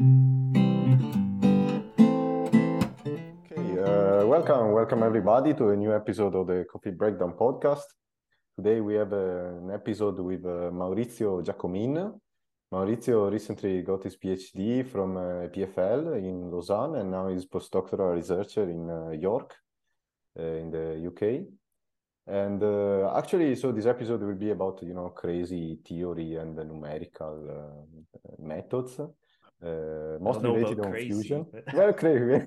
Okay, uh, welcome, welcome everybody to a new episode of the Coffee Breakdown podcast. Today we have uh, an episode with uh, Maurizio Giacomin. Maurizio recently got his PhD from uh, EPFL in Lausanne and now he's postdoctoral researcher in uh, York uh, in the UK. And uh, actually, so this episode will be about, you know, crazy theory and the numerical uh, methods, uh, most related on crazy, fusion. but- Well, crazy.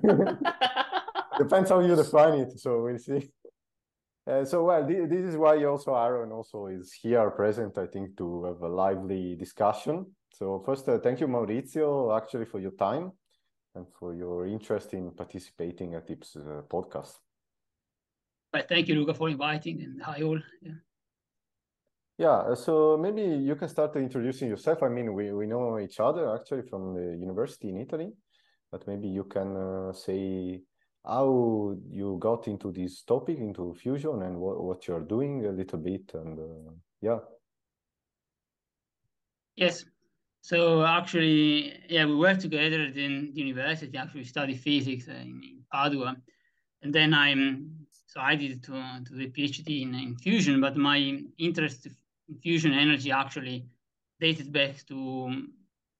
Depends how you define it. So we'll see. Uh, so well, thi- this is why also Aaron also is here present. I think to have a lively discussion. So first, uh, thank you, Maurizio, actually for your time and for your interest in participating at TIPS uh, podcast. But thank you, Luca, for inviting, and hi all. Yeah. Yeah, uh, so maybe you can start introducing yourself. I mean, we, we know each other actually from the university in Italy, but maybe you can uh, say how you got into this topic, into fusion, and what, what you're doing a little bit. And uh, yeah, Yes. So actually, yeah, we worked together in the university. Actually, studied physics in, Padua, and then I'm so I did to to the PhD in, in fusion. But my interest in fusion energy actually dated back to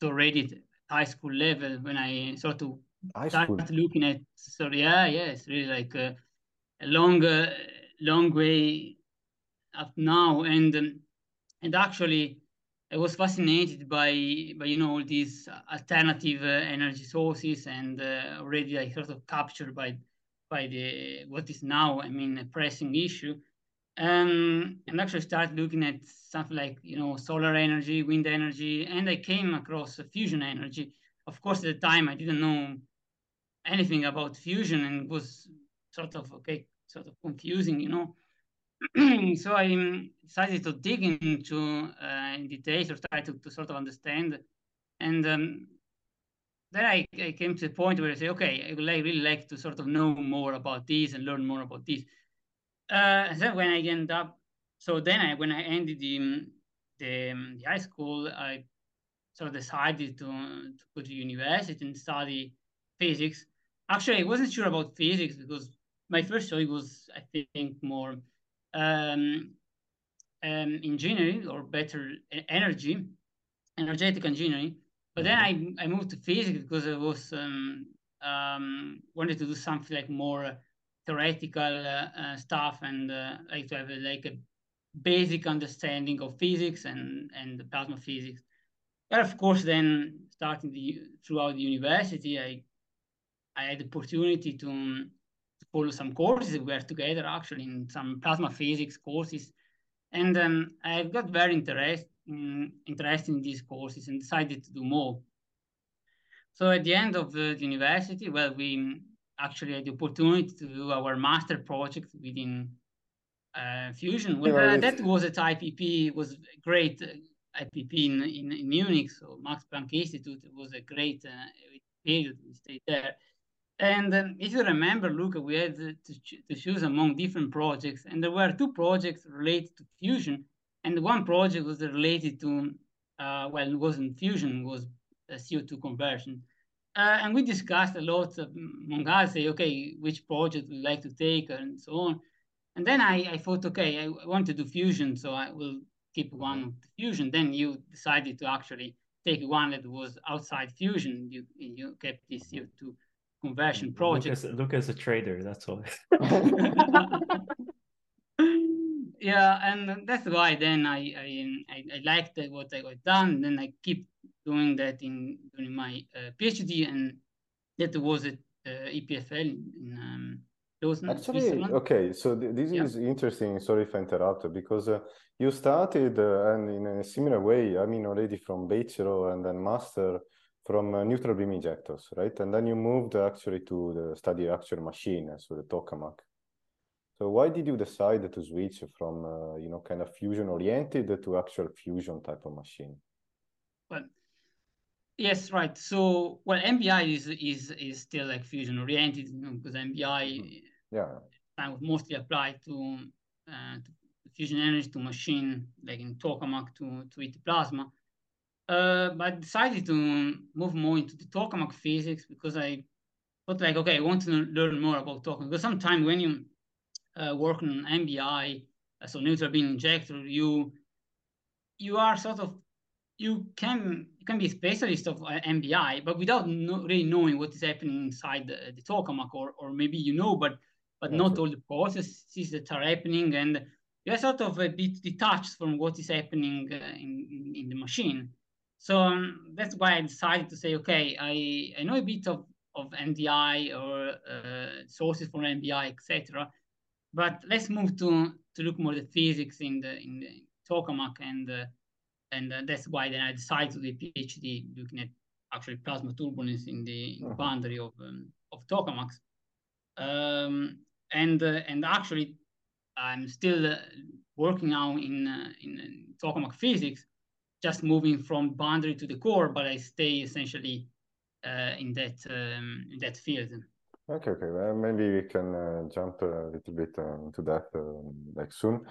to already high school level when I sort of high school. started looking at so yeah yeah it's really like a, a long uh, long way up now and um, and actually I was fascinated by by you know all these alternative uh, energy sources and uh, already I sort of captured by by the what is now I mean a pressing issue um, and actually started looking at something like you know solar energy wind energy and I came across fusion energy. Of course at the time I didn't know anything about fusion and was sort of okay sort of confusing you know. So I um, decided to dig into uh, in details or try to, to sort of understand. And um, then I, I came to the point where I say okay I really like to sort of know more about this and learn more about this uh, then when I end up so then I when I ended the um, the, um, the high school I sort of decided to, to go to university and study physics actually I wasn't sure about physics because my first choice was I think more um, um, engineering or better energy, energetic engineering. But then I, I moved to physics because I was um, um, wanted to do something like more theoretical uh, uh, stuff and uh, like to have a, like a basic understanding of physics and and the plasma physics. But of course, then starting the throughout the university, I I had the opportunity to, um, to follow some courses. We were together actually in some plasma physics courses, and um, I got very interest, in, interested in these courses and decided to do more. So at the end of the university, well, we actually had the opportunity to do our master project within uh, Fusion. Well, yeah, that was at IPP, it was a great uh, IPP in, in, in Munich, so Max Planck Institute. Was a great uh, period. We stayed there. And um, if you remember, Luca, we had to, ch- to choose among different projects, and there were two projects related to fusion, and one project was related to, uh, well, it wasn't fusion, it was uh, CO2 conversion. Uh, and we discussed a lot of, mm, among us, say, okay, which project we'd like to take, and so on. And then I, I thought, okay, I, want to do fusion, so I will keep mm-hmm. one of the fusion. Then you decided to actually take one that was outside fusion. You you kept this mm-hmm. CO2 conversion project. as look as a trader, that's all. yeah, and that's why then I I, I, liked what I got done. Then I keep doing that in during my uh, PhD, and that was at uh, EPFL in um, Lausanne, Actually, Switzerland. okay, so th- this Yeah. is interesting. Sorry if I interrupt, because uh, you started uh, and in a similar way, I mean, already from bachelor and then master from uh, neutral beam injectors, right? And then you moved actually to the study actual machine, so the tokamak. So why did you decide to switch from, uh, you know, kind of fusion oriented to actual fusion type of machine? Well, yes, right. So, well, NBI is is is still like fusion oriented, you know, because NBI Yeah, I would mostly apply to, uh, to fusion energy to machine, like in tokamak to to ET plasma. Uh, but I decided to move more into the tokamak physics because I thought like, okay, I want to learn more about tokamak. Because sometimes when you uh, work on uh, so neutral beam injector, you you are sort of you can you can be a specialist of uh, NBI, but without no, really knowing what is happening inside the, the tokamak, or or maybe you know, but but That's not all the processes that are happening, and you're sort of a bit detached from what is happening uh, in, in, in the machine. So um, that's why I decided to say, okay, I I know a bit of of NBI or uh, sources for NBI, etc. But let's move to to look more the physics in the in the tokamak and uh, and uh, that's why then I decided to do a PhD looking at actually plasma turbulence in the, in the uh-huh. boundary of um, of tokamaks. Um, and uh, and actually, I'm still uh, working now in uh, in, in tokamak physics, just moving from boundary to the core, but I stay essentially uh, in that um, in that field. Okay, okay. Well, maybe we can uh, jump a little bit into that like soon.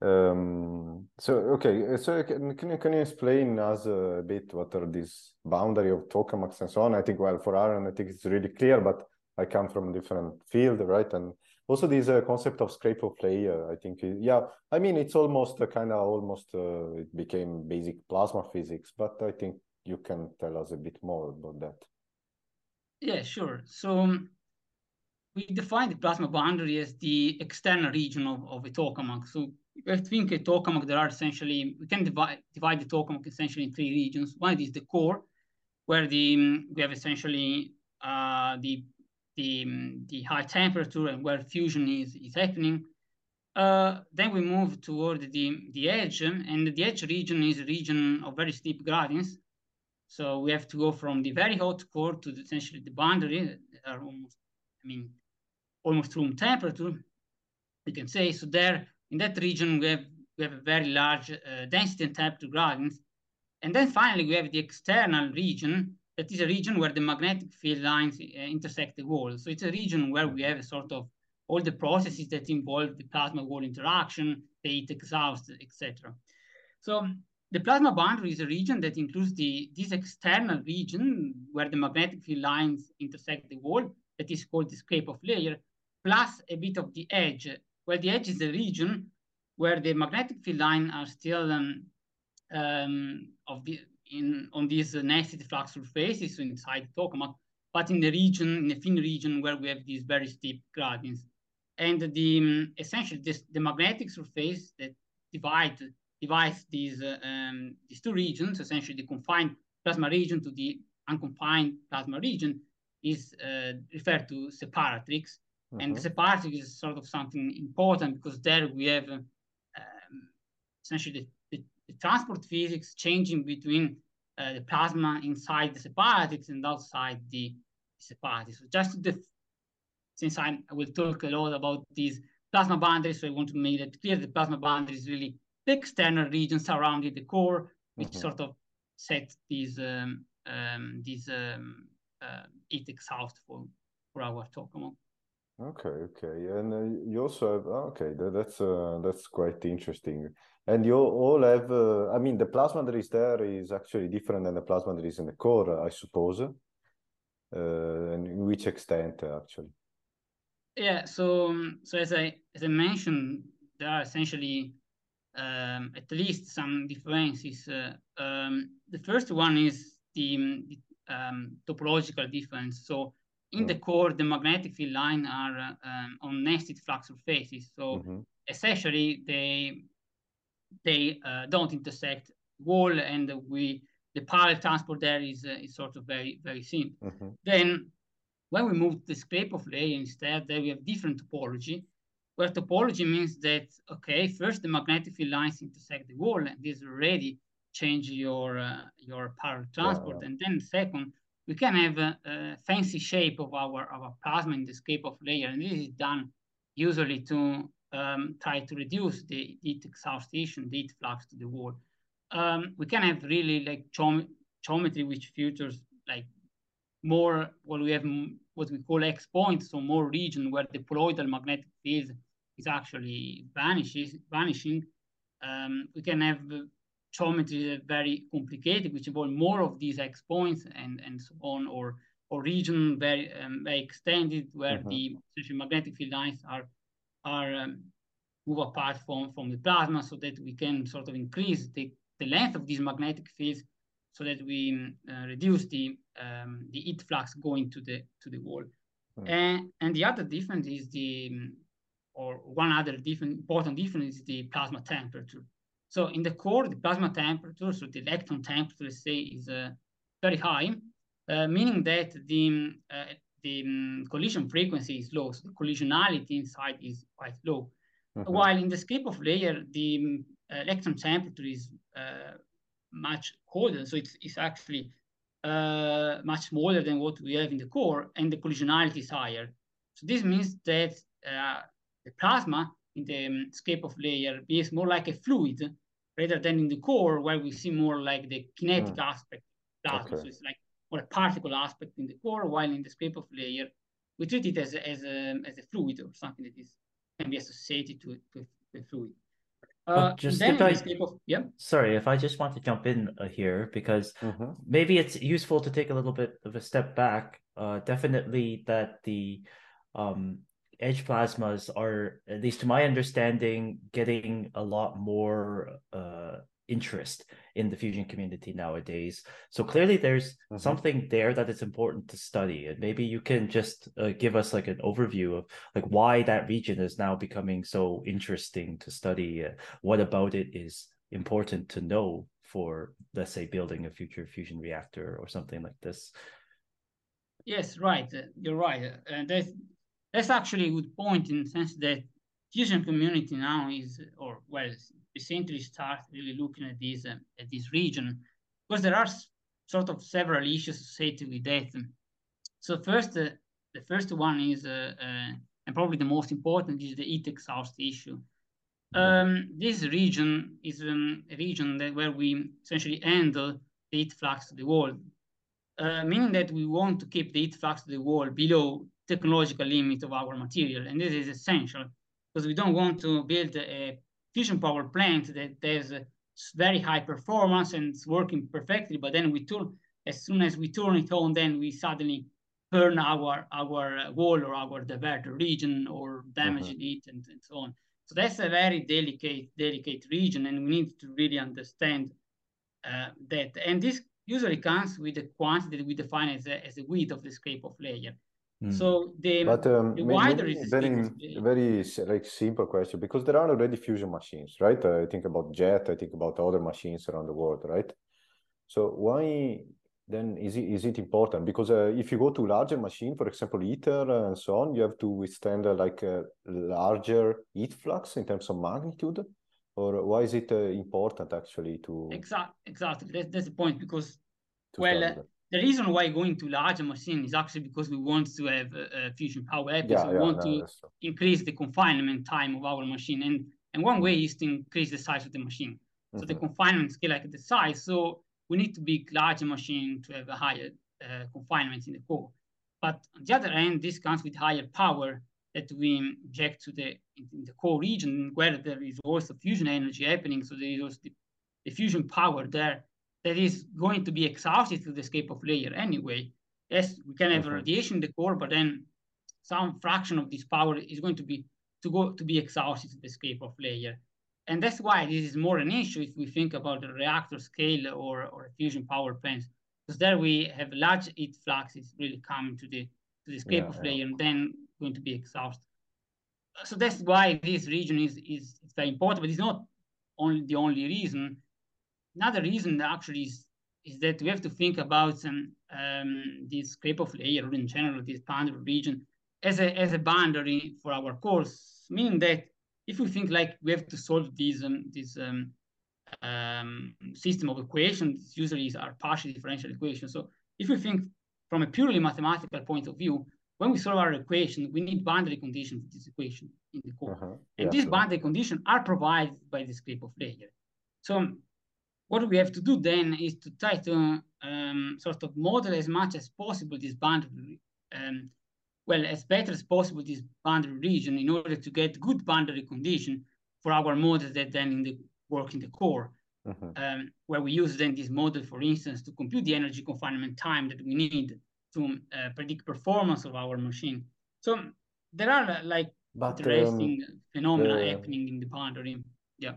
Um, so okay, so can, can you can you explain us a bit what are these boundary of tokamaks and so on? I think well for Aaron, I think it's really clear, but I come from a different field, right? And also this uh, concept of scrape-off layer, I think, yeah, I mean it's almost a kind of almost uh, it became basic plasma physics, but I think you can tell us a bit more about that. Yeah, sure. So um, we define the plasma boundary as the external region of, of a tokamak. So I think a tokamak, there are essentially, we can divide, divide the tokamak essentially in three regions. One is the core, where the we have essentially uh, the, the, the high temperature and where fusion is, is happening. Uh, then we move toward the, the edge, and the edge region is a region of very steep gradients. So we have to go from the very hot core to the, essentially the boundary, are almost, I mean, almost room temperature, you can say. So there, in that region, we have, we have a very large uh, density and type temperature gradients. And then finally, we have the external region, that is a region where the magnetic field lines uh, intersect the wall. So it's a region where we have a sort of all the processes that involve the plasma wall interaction, the heat exhaust, etc. So the plasma boundary is a region that includes the this external region where the magnetic field lines intersect the wall, that is called the scrape-off layer, plus a bit of the edge well, the edge is the region where the magnetic field lines are still um, um, of the in on these uh, nested flux surfaces so inside tokamak, but in the region, in the thin region where we have these very steep gradients. And the um, essentially this, the magnetic surface that divide divides these uh, um, these two regions, essentially the confined plasma region to the unconfined plasma region, is uh, referred to separatrix. Mm-hmm. And the separatrix is sort of something important because there we have um, essentially the, the, the, transport physics changing between uh, the plasma inside the separatrix and outside the, separatrix. So just the, since I, I will talk a lot about these plasma boundaries, so I want to make it clear the plasma boundary is really the external region surrounding the core, which mm-hmm. sort of sets these um, um, these um, uh, heat exhaust for, for our tokamak. Okay, okay, and uh, you also have oh, okay. That, that's uh, that's quite interesting. And you all have. Uh, I mean, the plasma that is there is actually different than the plasma that is in the core, I suppose. Uh, and in which extent, actually? Yeah. So, um, so as I as I mentioned, there are essentially um, at least some differences. Uh, um, the first one is the, the um, topological difference. So in the mm. core, the magnetic field lines are um, on nested flux surfaces. So mm-hmm. essentially, they they uh, don't intersect wall, and we the parallel transport there is uh, is sort of very very simple. Mm-hmm. Then when we move the scrape-off layer instead, there we have different topology. Where topology means that okay, first the magnetic field lines intersect the wall, and this already change your uh, your parallel transport, yeah. and then second we can have a, a, fancy shape of our, our plasma in the scrape-off layer. And this is done usually to um, try to reduce the heat exhaustion, the heat flux to the wall. Um, we can have really like geom geometry which features like more, well, we have what we call X points, so more region where the poloidal magnetic field is actually vanishes, vanishing. Um, we can have geometry is very complicated, which involve more of these X points and, and so on, or or region very um, very extended where mm-hmm. the magnetic field lines are are um, move apart from from the plasma, so that we can sort of increase the the length of these magnetic fields, so that we um, uh, reduce the um, the heat flux going to the to the wall. Mm-hmm. And and the other difference is the or one other different important difference is the plasma temperature. So in the core, the plasma temperature, so the electron temperature, let's say, is uh, very high, uh, meaning that the, uh, the um, collision frequency is low, so the collisionality inside is quite low. Mm-hmm. While in the scrape-off layer, the um, electron temperature is uh, much colder, so it's, it's actually uh, much smaller than what we have in the core, and the collisionality is higher. So this means that uh, the plasma in the um, scrape-off layer behaves more like a fluid rather than in the core where we see more like the kinetic mm. aspect plasma. Okay. So it's like or a particle aspect in the core, while in the scrape-off layer, we treat it as a, as a, as a fluid or something that is can be associated to, to, to a fluid. Uh, just if I, of, yeah. Sorry, if I just want to jump in uh, here because mm-hmm. maybe it's useful to take a little bit of a step back. Uh, definitely that the um, edge plasmas are, at least to my understanding, getting a lot more uh, interest in the fusion community nowadays. So clearly, there's mm-hmm. something there that is important to study, and maybe you can just uh, give us like an overview of like why that region is now becoming so interesting to study. Uh, what about it is important to know for, let's say, building a future fusion reactor or something like this. Yes, right. You're right, and that's that's actually a good point in the sense that fusion community now is, or well, recently start really looking at this uh, at this region because there are sort of several issues associated with that. So first, uh, the first one is, uh, uh, and probably the most important, is the heat exhaust issue. Um, this region is um, a region that where we essentially handle the heat flux to the wall, uh, meaning that we want to keep the heat flux to the wall below technological limit of our material. And this is essential because we don't want to build a fusion power plant that has very high performance and it's working perfectly, but then we turn, as soon as we turn it on, then we suddenly burn our our wall or our divertor region or damage mm-hmm. it and, and so on. So that's a very delicate, delicate region, and we need to really understand uh, that. And this usually comes with the quantity that we define as a, as a width of the scrape-off layer. Mm. So the, but, um, the wider is very, very like simple question because there are already fusion machines, right? Uh, I think about Jet, I think about other machines around the world, right? So why then is it is it important? Because uh, if you go to larger machine, for example, ITER and so on, you have to withstand uh, like a larger heat flux in terms of magnitude. Or why is it uh, important actually to? Exactly, exactly. That's, that's the point because well the reason why going to larger machine is actually because we want to have uh, fusion power epi, yeah, we yeah, want no, to increase the confinement time of our machine. And, and one way is to increase the size of the machine. So mm-hmm. the confinement scale like the size. So we need to be larger machine to have a higher uh, confinement in the core. But on the other end, this comes with higher power that we inject to the in the core region where there is also fusion energy happening. So there is also the, the fusion power there that is going to be exhausted to the scrape-off layer anyway. Yes, we can have mm-hmm. radiation in the core, but then some fraction of this power is going to be to go to be exhausted to the scrape-off layer. And that's why this is more an issue if we think about the reactor scale or, or fusion power plants, because there we have large heat fluxes really coming to the to the escape-off yeah, layer yeah. and then going to be exhausted. So that's why this region is, is, is very important, but it's not only the only reason another reason actually is, is that we have to think about some, um, this layer or in general this boundary region as a, as a boundary for our course, meaning that if we think like we have to solve these um, this um, um, system of equations, usually are partial differential equations. So if we think from a purely mathematical point of view, when we solve our equation, we need boundary conditions for this equation in the core. Uh-huh. And yeah, these sure. boundary conditions are provided by this scrape-off layer. So what we have to do then is to try to um, sort of model as much as possible this boundary, um, well, as better as possible this boundary region in order to get good boundary condition for our models that then in the work in the core. mm-hmm. um, where we use then this model, for instance, to compute the energy confinement time that we need to uh, predict performance of our machine. So there are like but, interesting um, phenomena happening in the boundary. Yeah.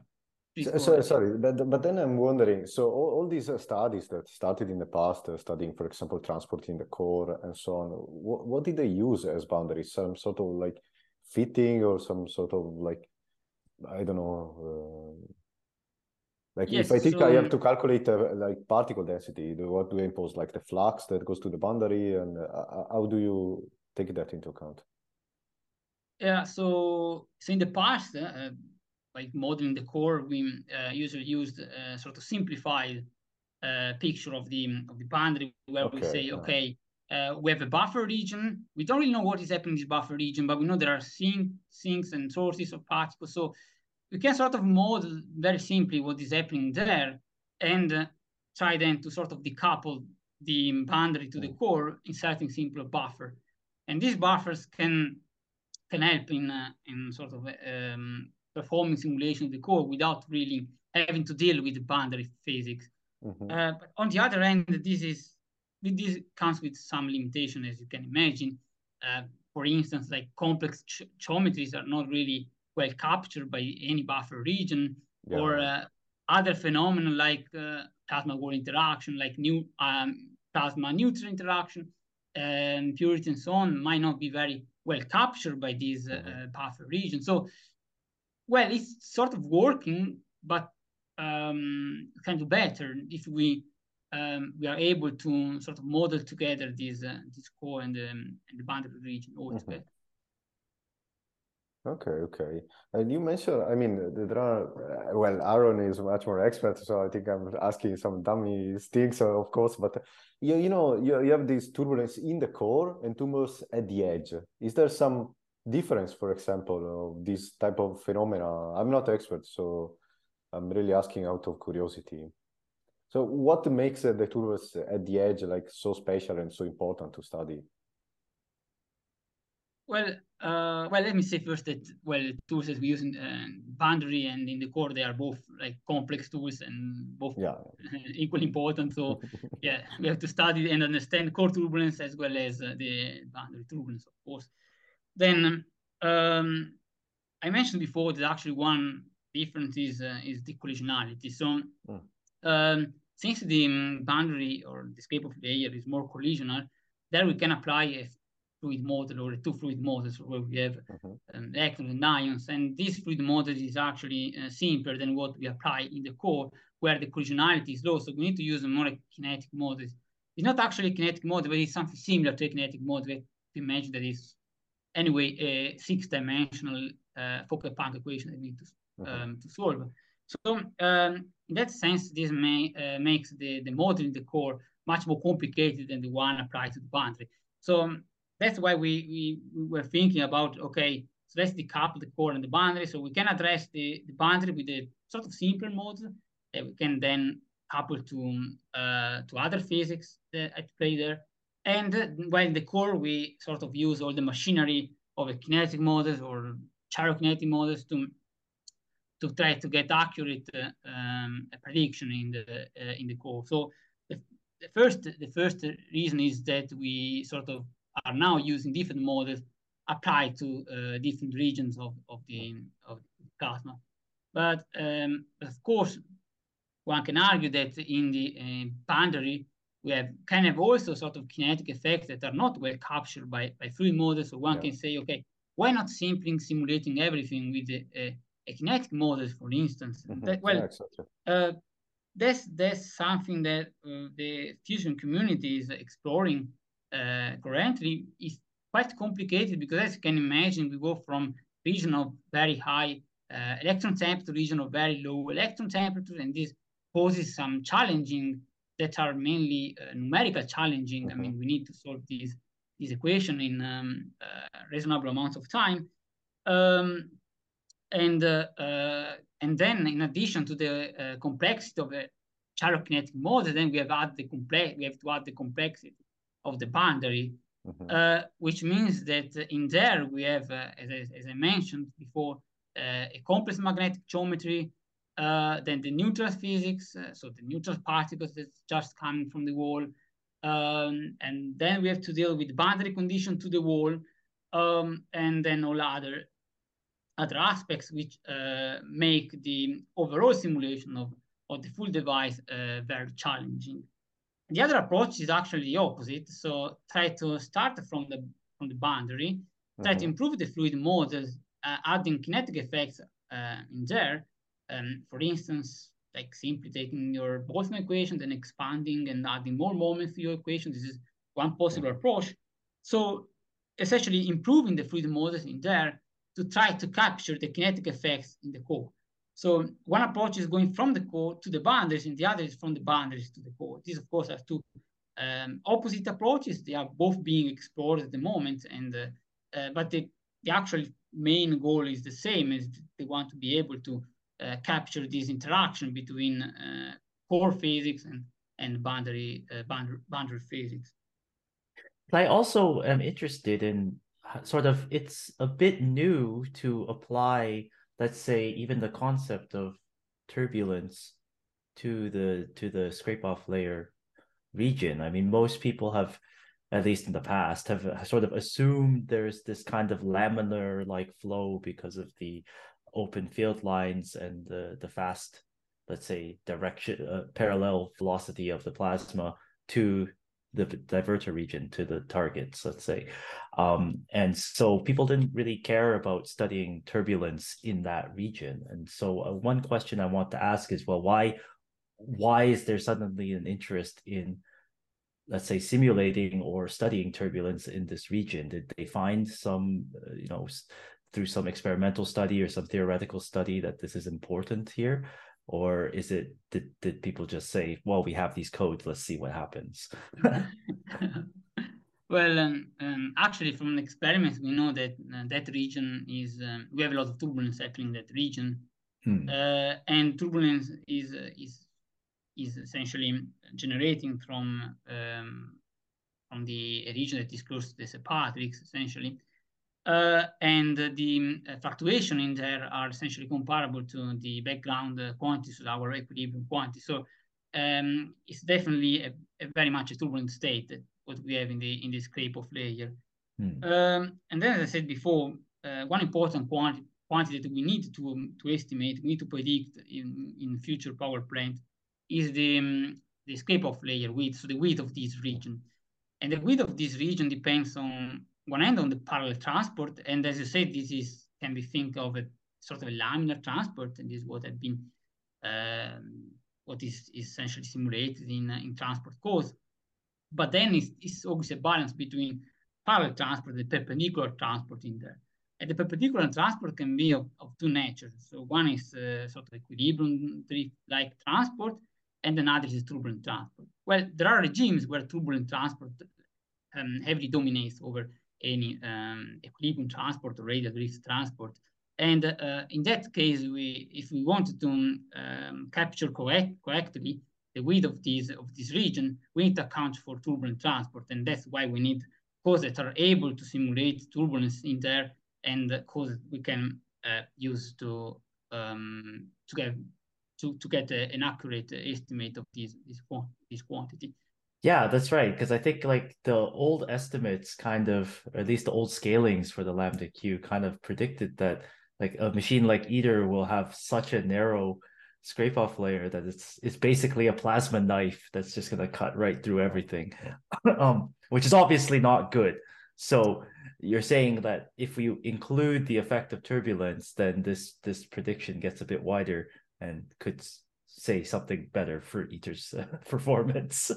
So, so, sorry, but but then I'm wondering. So all, all these uh, studies that started in the past, uh, studying, for example, transporting the core and so on. What, what did they use as boundaries? Some sort of like fitting or some sort of like I don't know. Uh, like yes, if I think so, I have to calculate uh, like particle density, what do I impose? Like the flux that goes to the boundary, and uh, uh how do you take that into account? Yeah, so so in the past, uh, like modeling the core, we uh, usually used a sort of simplified uh, picture of the of the boundary where okay, we say, okay, uh, we have a buffer region. We don't really know what is happening in this buffer region, but we know there are sink, sinks and sources of particles. So we can sort of model very simply what is happening there and uh, try then to sort of decouple the boundary to the mm. core, inserting simpler buffer. And these buffers can can help in uh, in sort of um, performing simulation of the core without really having to deal with the boundary physics. Mm-hmm. Uh, but on the other end, this is this comes with some limitation, as you can imagine. Uh, for instance, like complex ch- geometries are not really well captured by any buffer region, yeah. or uh, other phenomena like uh, plasma wall interaction, like new um, plasma neutral interaction, impurity and so on, might not be very well captured by this uh, mm-hmm. buffer region. So well, it's sort of working, but um, can do better if we um, we are able to sort of model together this uh, this core and, um, and the boundary region all mm-hmm. together. Okay, okay. And you mentioned, I mean, there are, uh, well, Aaron is much more expert, so I think I'm asking some dummy things, of course, but you, you know, you, you have this turbulence in the core and turbulence at the edge. Is there some difference, for example, of this type of phenomena? I'm not expert, so I'm really asking out of curiosity. So, what makes the turbulence at the edge like so special and so important to study? Well, uh, well, let me say first that well, tools that we use in uh, boundary and in the core, they are both like complex tools and both yeah. equally important. So, yeah, we have to study and understand core turbulence as well as uh, the boundary turbulence, of course. Then um, I mentioned before that actually one difference is uh, is the collisionality. So mm. um, since the um, boundary or the escape of the layer is more collisional, there we can apply a fluid model or a two fluid models where we have mm-hmm. um, electrons and ions. And this fluid model is actually uh, simpler than what we apply in the core, where the collisionality is low. So we need to use a more kinetic model. It's not actually a kinetic model, but it's something similar to a kinetic model. We imagine that is anyway a six-dimensional uh, Fokker-Planck equation we need to, mm-hmm. um, to solve. So um, in that sense, this may, uh, makes the, the model in the core much more complicated than the one applied to the boundary. So um, that's why we, we, we, were thinking about, okay, so let's decouple the core and the boundary. So we can address the, the boundary with a sort of simpler model that we can then couple to, uh, to other physics that at play there. And while the core, we sort of use all the machinery of the kinetic models or gyrokinetic models to to try to get accurate uh, um, prediction in the uh, in the core. So the, the, first the first reason is that we sort of are now using different models applied to uh, different regions of, of the of plasma. But um, of course, one can argue that in the uh, boundary we have kind of also sort of kinetic effects that are not well captured by, by fluid models. So one yeah. can say, okay, why not simply simulating everything with a, a, a kinetic model, for instance? Mm-hmm. That, well, yeah, uh, that's, that's something that uh, the fusion community is exploring uh, currently. is quite complicated because as you can imagine, we go from region of very high uh, electron temperature to region of very low electron temperature, and this poses some challenging that are mainly uh, numerical challenging. Mm-hmm. I mean, we need to solve these this equation in um, uh, reasonable amounts of time. Um, and uh, uh, and then in addition to the uh, complexity of the gyrokinetic model, then we have add the complex we have to add the complexity of the boundary, mm-hmm. Uh, which means that in there we have, as I, as, I, mentioned before, a complex magnetic geometry uh, then the neutral physics, uh, so the neutral particles that's just coming from the wall, um, and then we have to deal with boundary condition to the wall, um, and then all other other aspects which uh, make the overall simulation of, of the full device uh, very challenging. The other approach is actually the opposite. So try to start from the from the boundary, try mm -hmm. to mm-hmm. improve the fluid models, uh, adding kinetic effects uh, in there. Um, for instance, like simply taking your Boltzmann equation and expanding and adding more moments to your equation. This is one possible approach. So essentially improving the fluid models in there to try to capture the kinetic effects in the core. So one approach is going from the core to the boundaries, and the other is from the boundaries to the core. These, of course, are two um, opposite approaches. They are both being explored at the moment, and uh, uh, but the, the actual main goal is the same: is they want to be able to capture this interaction between uh, core physics and and boundary uh, boundary, boundary physics. I also am interested in sort of it's a bit new to apply let's say even the concept of turbulence to the to the scrape off layer region i mean most people have at least in the past have sort of assumed there's this kind of laminar like flow because of the open field lines and the the fast let's say direction uh, parallel velocity of the plasma to the divertor region to the targets, let's say. Um, and so people didn't really care about studying turbulence in that region. And so uh, one question I want to ask is, well, why why is there suddenly an interest in let's say simulating or studying turbulence in this region did they find some uh, you know through some experimental study or some theoretical study that this is important here? Or is it did, did people just say well we have these codes let's see what happens well um, um, actually from the experiments we know that uh, that region is um, we have a lot of turbulence happening in that region. Hmm. uh, and turbulence is uh, is is essentially generating from um, from the region that is close to the separatrix essentially and the uh, fluctuation in there are essentially comparable to the background uh, quantities of our equilibrium quantity. So um, it's definitely a, a, very much a turbulent state what we have in the in this scrape off layer. Hmm. Um, and then, as I said before, uh, one important quantity quantity that we need to to estimate, we need to predict in in future power plant is the um, the off layer width, so the width of this region. And the width of this region depends on one end on the parallel transport. And as you said, this is can be think of a sort of a laminar transport, and this is what had been um, what is, essentially simulated in uh, in transport codes. But then it's, it's always a balance between parallel transport and perpendicular transport in there. And the perpendicular transport can be of, of two natures. So one is uh, sort of equilibrium drift-like transport, and another is turbulent transport. Well, there are regimes where turbulent transport um, heavily dominates over any um, equilibrium transport or radial drift transport. And uh, in that case, we, if we wanted to um, capture correct, correctly the width of this of this region, we need to account for turbulent transport, and that's why we need codes that are able to simulate turbulence in there, and codes we can uh, use to um, to get to to get a, an accurate estimate of this this, this quantity. Yeah, that's right. Because I think like the old estimates kind of, or at least the old scalings for the lambda q kind of predicted that like a machine like ITER will have such a narrow scrape off layer that it's it's basically a plasma knife that's just gonna cut right through everything. um, which is obviously not good. So you're saying that if we include the effect of turbulence, then this this prediction gets a bit wider and could say something better for ITER's uh, performance.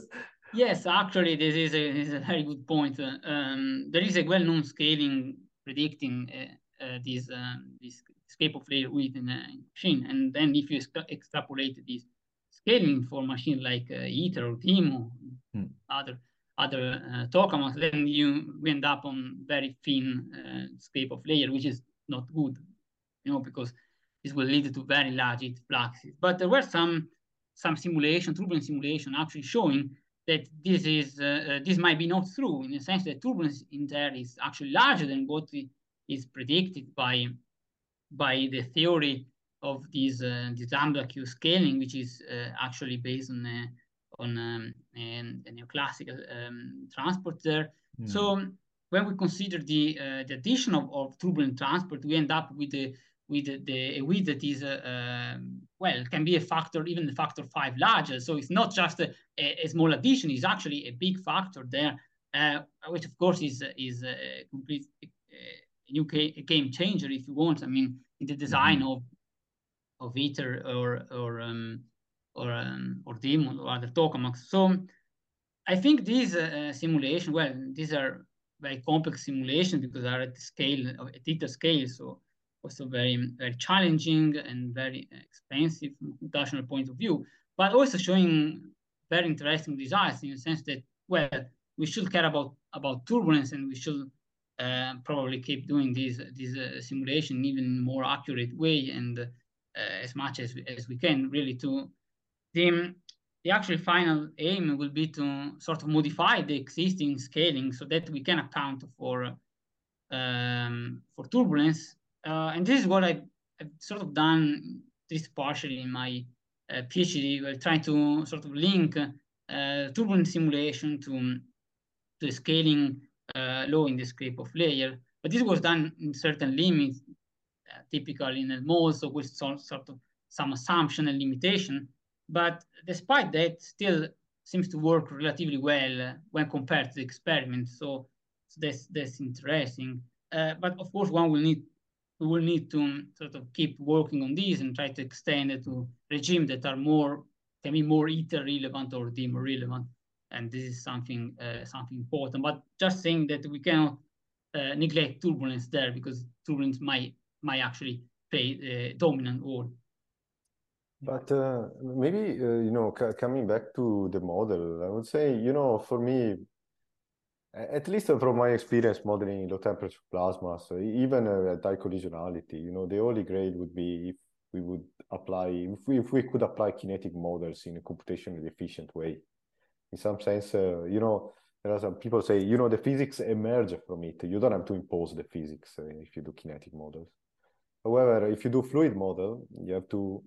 Yes, actually, this is a, is a very good point. Uh, um, there is a well-known scaling predicting uh, uh, this um, this scrape-off layer width in a machine, and then if you extrapolate this scaling for machine like uh, ITER or DEMO, hmm. other other uh, tokamaks, then you end up on very thin uh, scrape-off layer, which is not good, you know, because this will lead to very large fluxes. But there were some some simulation, turbulence simulation, actually showing that this is uh, uh, this might be not true in the sense that turbulence in there is actually larger than what is predicted by by the theory of this uh, this lambda q scaling, which is uh, actually based on uh, on um, a neoclassical um, transport there. Mm. So when we consider the uh, the addition of, of turbulent transport, we end up with the with the, width that is uh, um, well can be a factor even the factor five larger. So it's not just a, a, small addition; it's actually a big factor there, uh, which of course is is a complete a new game changer if you want. I mean, in the design mm -hmm. of of ITER or or um, or um, or DEMO or other tokamaks. So I think these uh, simulation, well, these are very complex simulations because they are at the scale at ITER scale, so also very very challenging and very expensive from a computational point of view, but also showing very interesting results in the sense that well, we should care about about turbulence and we should uh, probably keep doing this this uh, simulation even more accurate way and uh, as much as we, as we can really to the, the actual final aim will be to sort of modify the existing scaling so that we can account for um, for turbulence. Uh, and this is what I, have sort of done this partially in my uh, PhD. We're trying to sort of link uh, turbulence simulation to to scaling uh, law in the scrape-off layer. But this was done in certain limits, uh, typical in mode, so with some, sort of some assumption and limitation. But despite that, still seems to work relatively well when compared to the experiment. So, so that's that's interesting. Uh, but of course, one will need we will need to sort of keep working on these and try to extend it to regimes that are more can be more ITER relevant or DEMO relevant. And this is something uh, something important. But just saying that we cannot uh, neglect turbulence there because turbulence might might actually play a dominant role. But uh, maybe, uh, you know, coming back to the model, I would say, you know, for me, at least from my experience modeling low temperature plasmas, even uh, collisionality, you know, the only grade would be if we would apply, if we, if we could apply kinetic models in a computationally efficient way. In some sense, uh, you know, there are some people say, you know, the physics emerge from it. You don't have to impose the physics uh, if you do kinetic models. However, if you do fluid model, you have to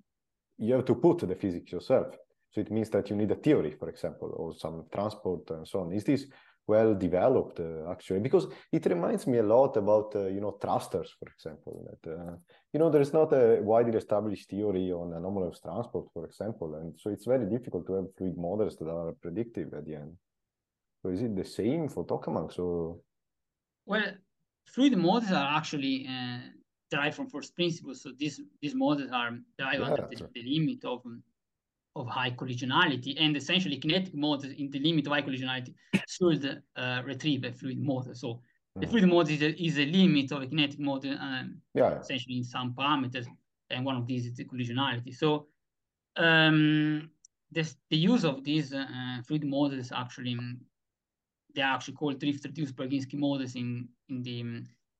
you have to put the physics yourself. So it means that you need a theory, for example, or some transport and so on. Is this well developed uh, actually? Because it reminds me a lot about uh, you know thrusters, for example. That uh, you know there is not a widely established theory on anomalous transport, for example, and so it's very difficult to have fluid models that are predictive at the end. So is it the same for tokamaks or? Well, fluid models are actually uh, derived from first principles. So these these models are derived yeah, under the, the, limit of of high collisionality, and essentially kinetic models in the limit of high collisionality should uh, retrieve a fluid model. So the hmm. fluid model is a, is a, limit of a kinetic model, um, yeah. essentially in some parameters, and one of these is the collisionality. So um, this, the use of these uh, fluid models actually they are actually called drift-reduced Braginskii models in in the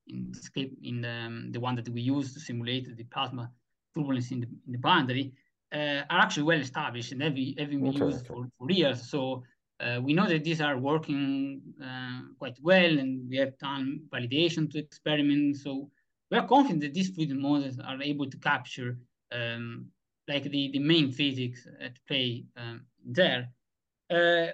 in the in the, um, the one that we use to simulate the plasma turbulence in the, in the boundary uh, are actually well established and have, have been okay, used okay. For, for years. So uh, we know that these are working uh, quite well and we have done validation to experiments. So we are confident that these fluid models are able to capture um, like the, the main physics at play um, there. Uh,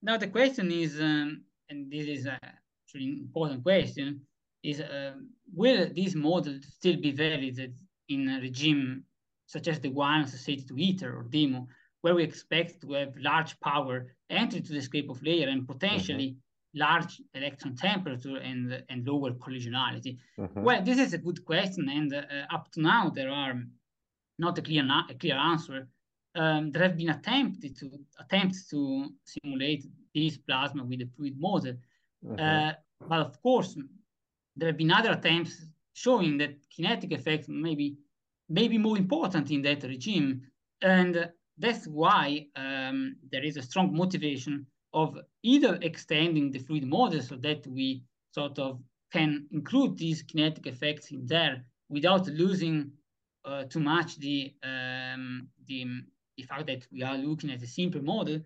now the question is, um, and this is actually an important question, is uh, will these models still be valid in a regime such as the one associated to ITER or DEMO, where we expect to have large power entry to the scrape-off layer and potentially mm -hmm. large electron temperature and, and lower collisionality? Mm -hmm. Well, this is a good question, and uh, up to now there are not a clear a clear answer. Um, there have been attempted to attempts to simulate this plasma with a fluid model, mm -hmm. uh, but of course there have been other attempts showing that kinetic effects may be, may be more important in that regime. And that's why um, there is a strong motivation of either extending the fluid model so that we sort of can include these kinetic effects in there without losing uh, too much the, um, the, the fact that we are looking at a simple model,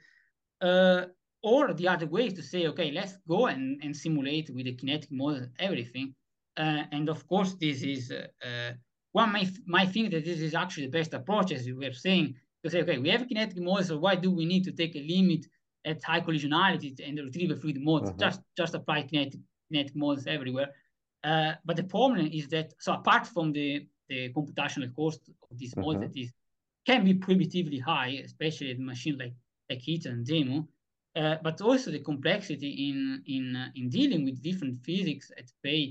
uh, or the other way is to say, okay, let's go and, and simulate with a kinetic model everything. Uh, and of course, this is uh, uh one might, might think that this is actually the best approach, as we were saying, to say, okay, we have kinetic models, so why do we need to take a limit at high collisionality and retrieve a fluid modes? Mm-hmm. Just just apply kinetic kinetic models everywhere. Uh, but the problem is that so apart from the the computational cost of this mm-hmm. that is can be prohibitively high, especially in machines like like ITER and DEMO, uh, but also the complexity in in uh, in dealing with different physics at play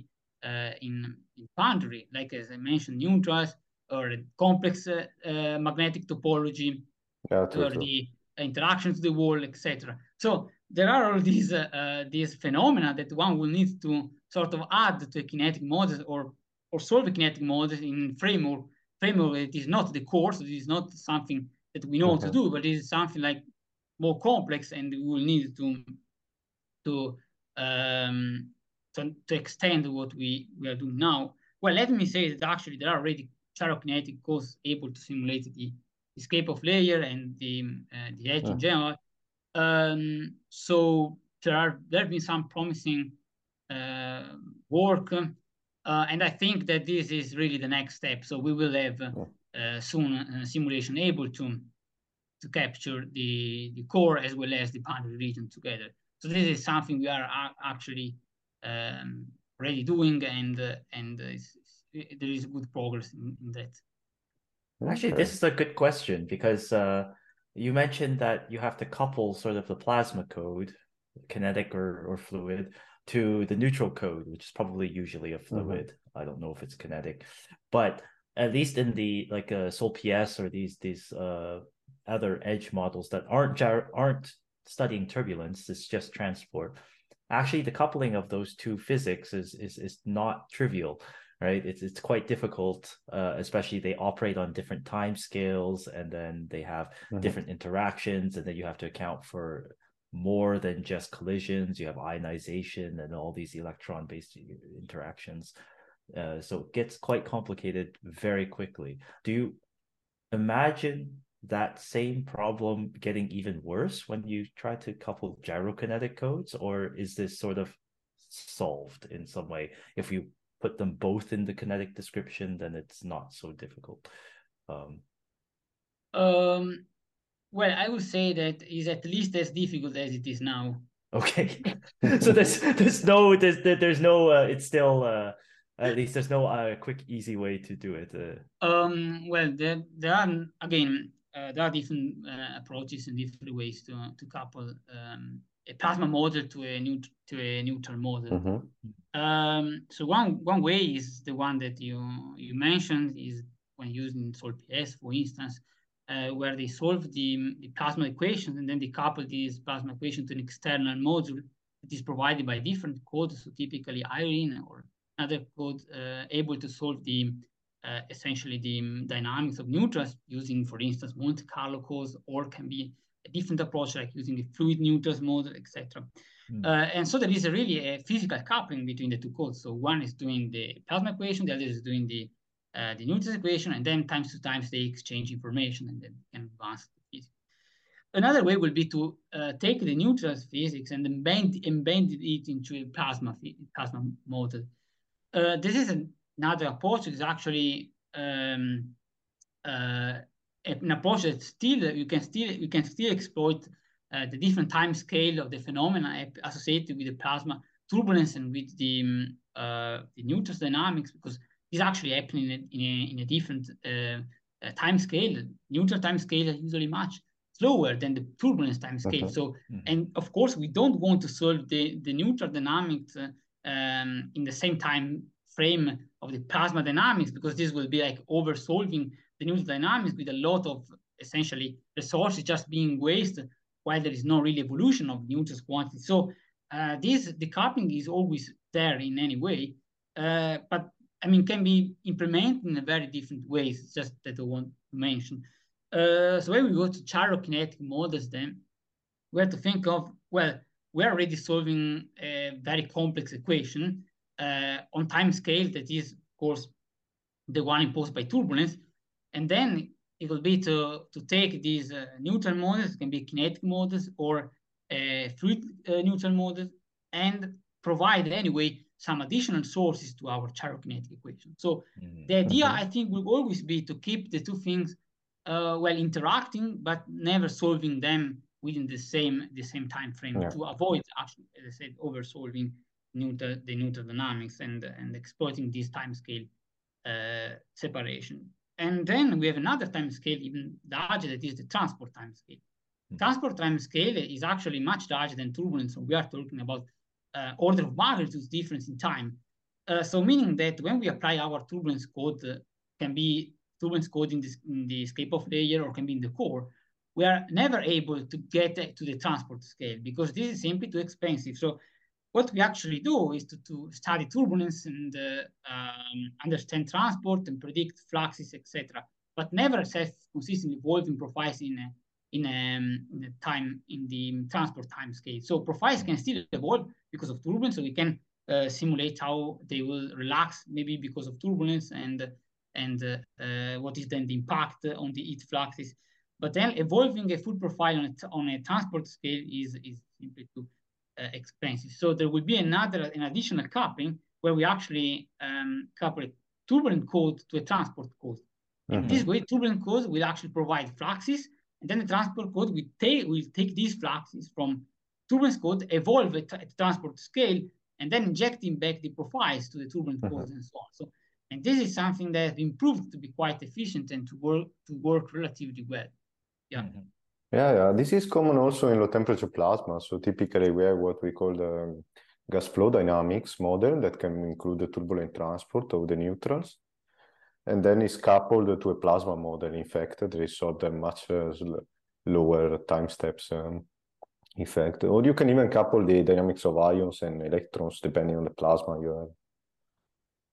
in in boundary, like as I mentioned, neutrals or complex uh, uh, magnetic topology, yeah, or the interaction to the wall, etc. So there are all these these phenomena that one will need to sort of add to a kinetic model or or solve a kinetic model in framework framework it is not the course it is not something that we know okay. to do but it is something like more complex and we will need to to um to, to extend what we we are doing now well let me say that actually there are already gyrokinetic codes able to simulate the scrape-off layer and the uh, the edge yeah. in general um so there are there have been some promising uh, work uh, and I think that this is really the next step. So we will have uh, soon a simulation able to to capture the, the core as well as the boundary region together. So this is something we are actually um, already doing, and uh, and there is good progress in, in that. Actually, this is a good question because uh, you mentioned that you have to couple sort of the plasma code, kinetic or, or fluid, to the neutral code, which is probably usually a mm-hmm. fluid. Mm-hmm. I don't know if it's kinetic, but at least in the like uh, SOLPS or these these uh, other edge models that aren't aren't studying turbulence, it's just transport. Actually, the coupling of those two physics is is is not trivial, right? It's it's quite difficult, uh, especially they operate on different time scales, and then they have mm-hmm. different interactions, and then you have to account for more than just collisions. You have ionization and all these electron based interactions. Uh, so it gets quite complicated very quickly. Do you imagine that same problem getting even worse when you try to couple gyrokinetic codes, or is this sort of solved in some way? If you put them both in the kinetic description, then it's not so difficult. Um, um well, I would say that is at least as difficult as it is now. Okay, so there's there's no there's there's no uh, it's still uh, at least there's no uh, quick easy way to do it. Uh. Um. Well, there there are again uh, there are different uh, approaches and different ways to to couple um, a plasma model to a new to a neutral model. Mm-hmm. Um. So one one way is the one that you you mentioned is when using SOLPS, for instance uh, where they solve the, the plasma equation and then they couple this plasma equation to an external module that is provided by different codes, so typically EIRENE or another code uh, able to solve the uh, essentially the dynamics of neutrals using, for instance, Monte Carlo codes, or can be a different approach like using the fluid neutrals model, etc. Mm. Uh, and so there is a really a physical coupling between the two codes. So one is doing the plasma equation, the other is doing the uh, the neutrals equation, and then times to times they exchange information and then can advance the physics. Another way will be to uh, take the neutrals physics and embed, embed it into a plasma plasma model. Uh, this is another approach. is actually um, uh, an approach that still you can still you can still exploit uh, the different time scale of the phenomena associated with the plasma turbulence and with the um, uh, the neutrals dynamics because is actually happening in a, in a, in a different uh, uh, time scale. Neutral time scale is usually much slower than the turbulence time scale. So, mm-hmm. and of course, we don't want to solve the, the neutral dynamics uh, um, in the same time frame of the plasma dynamics because this will be like over solving the neutral dynamics with a lot of essentially resources just being wasted while there is no real evolution of neutrals quantity. So uh, this decoupling is always there in any way, uh, but I mean, can be implemented in a very different ways, just that I want to mention. Uh, so when we go to gyrokinetic models, then we have to think of, well, we're already solving a very complex equation uh, on time scale that is, of course, the one imposed by turbulence. And then it will be to, to take these uh, neutral models, can be kinetic models or uh, fluid uh, neutral models, and provide anyway some additional sources to our gyrokinetic equation. So mm-hmm. the idea, mm-hmm. I think, will always be to keep the two things uh, well interacting, but never solving them within the same the same time frame yeah. to avoid actually, as I said, over solving The neutral dynamics and and exploiting this time scale uh, separation. And then we have another time scale even larger that is the transport time scale. Mm-hmm. Transport time scale is actually much larger than turbulence. So we are talking about uh, order of magnitude difference in time. Uh, so meaning that when we apply our turbulence code, uh, can be turbulence code in, this, in the scrape-off layer or can be in the core, we are never able to get to the transport scale because this is simply too expensive. So what we actually do is to, to study turbulence and uh, um, understand transport and predict fluxes, etc., but never assess consistently evolving profiles in a, in, a, um, in a time in the transport time scale. So profiles can still evolve because of turbulence, so we can uh, simulate how they will relax maybe because of turbulence and and uh, uh, what is then the impact on the heat fluxes. But then evolving a full profile on a, on a transport scale is, is simply too uh, expensive. So there will be another, an additional coupling where we actually um, couple a turbulent code to a transport code. Mm -hmm. this way, turbulent code will actually provide fluxes, and then the transport code will take will take these fluxes from turbulence code, evolve it at transport scale, and then injecting back the profiles to the turbulent mm -hmm. code and so on. So, and this is something that has been proved to be quite efficient and to work to work relatively well. Yeah. Mm -hmm. Yeah, yeah. This is common also in low temperature plasma. So typically we have what we call the gas flow dynamics model that can include the turbulent transport of the neutrons. And then it's coupled to a plasma model. In fact, there is sort of much uh, lower time steps um, effect. Or you can even couple the dynamics of ions and electrons depending on the plasma you have.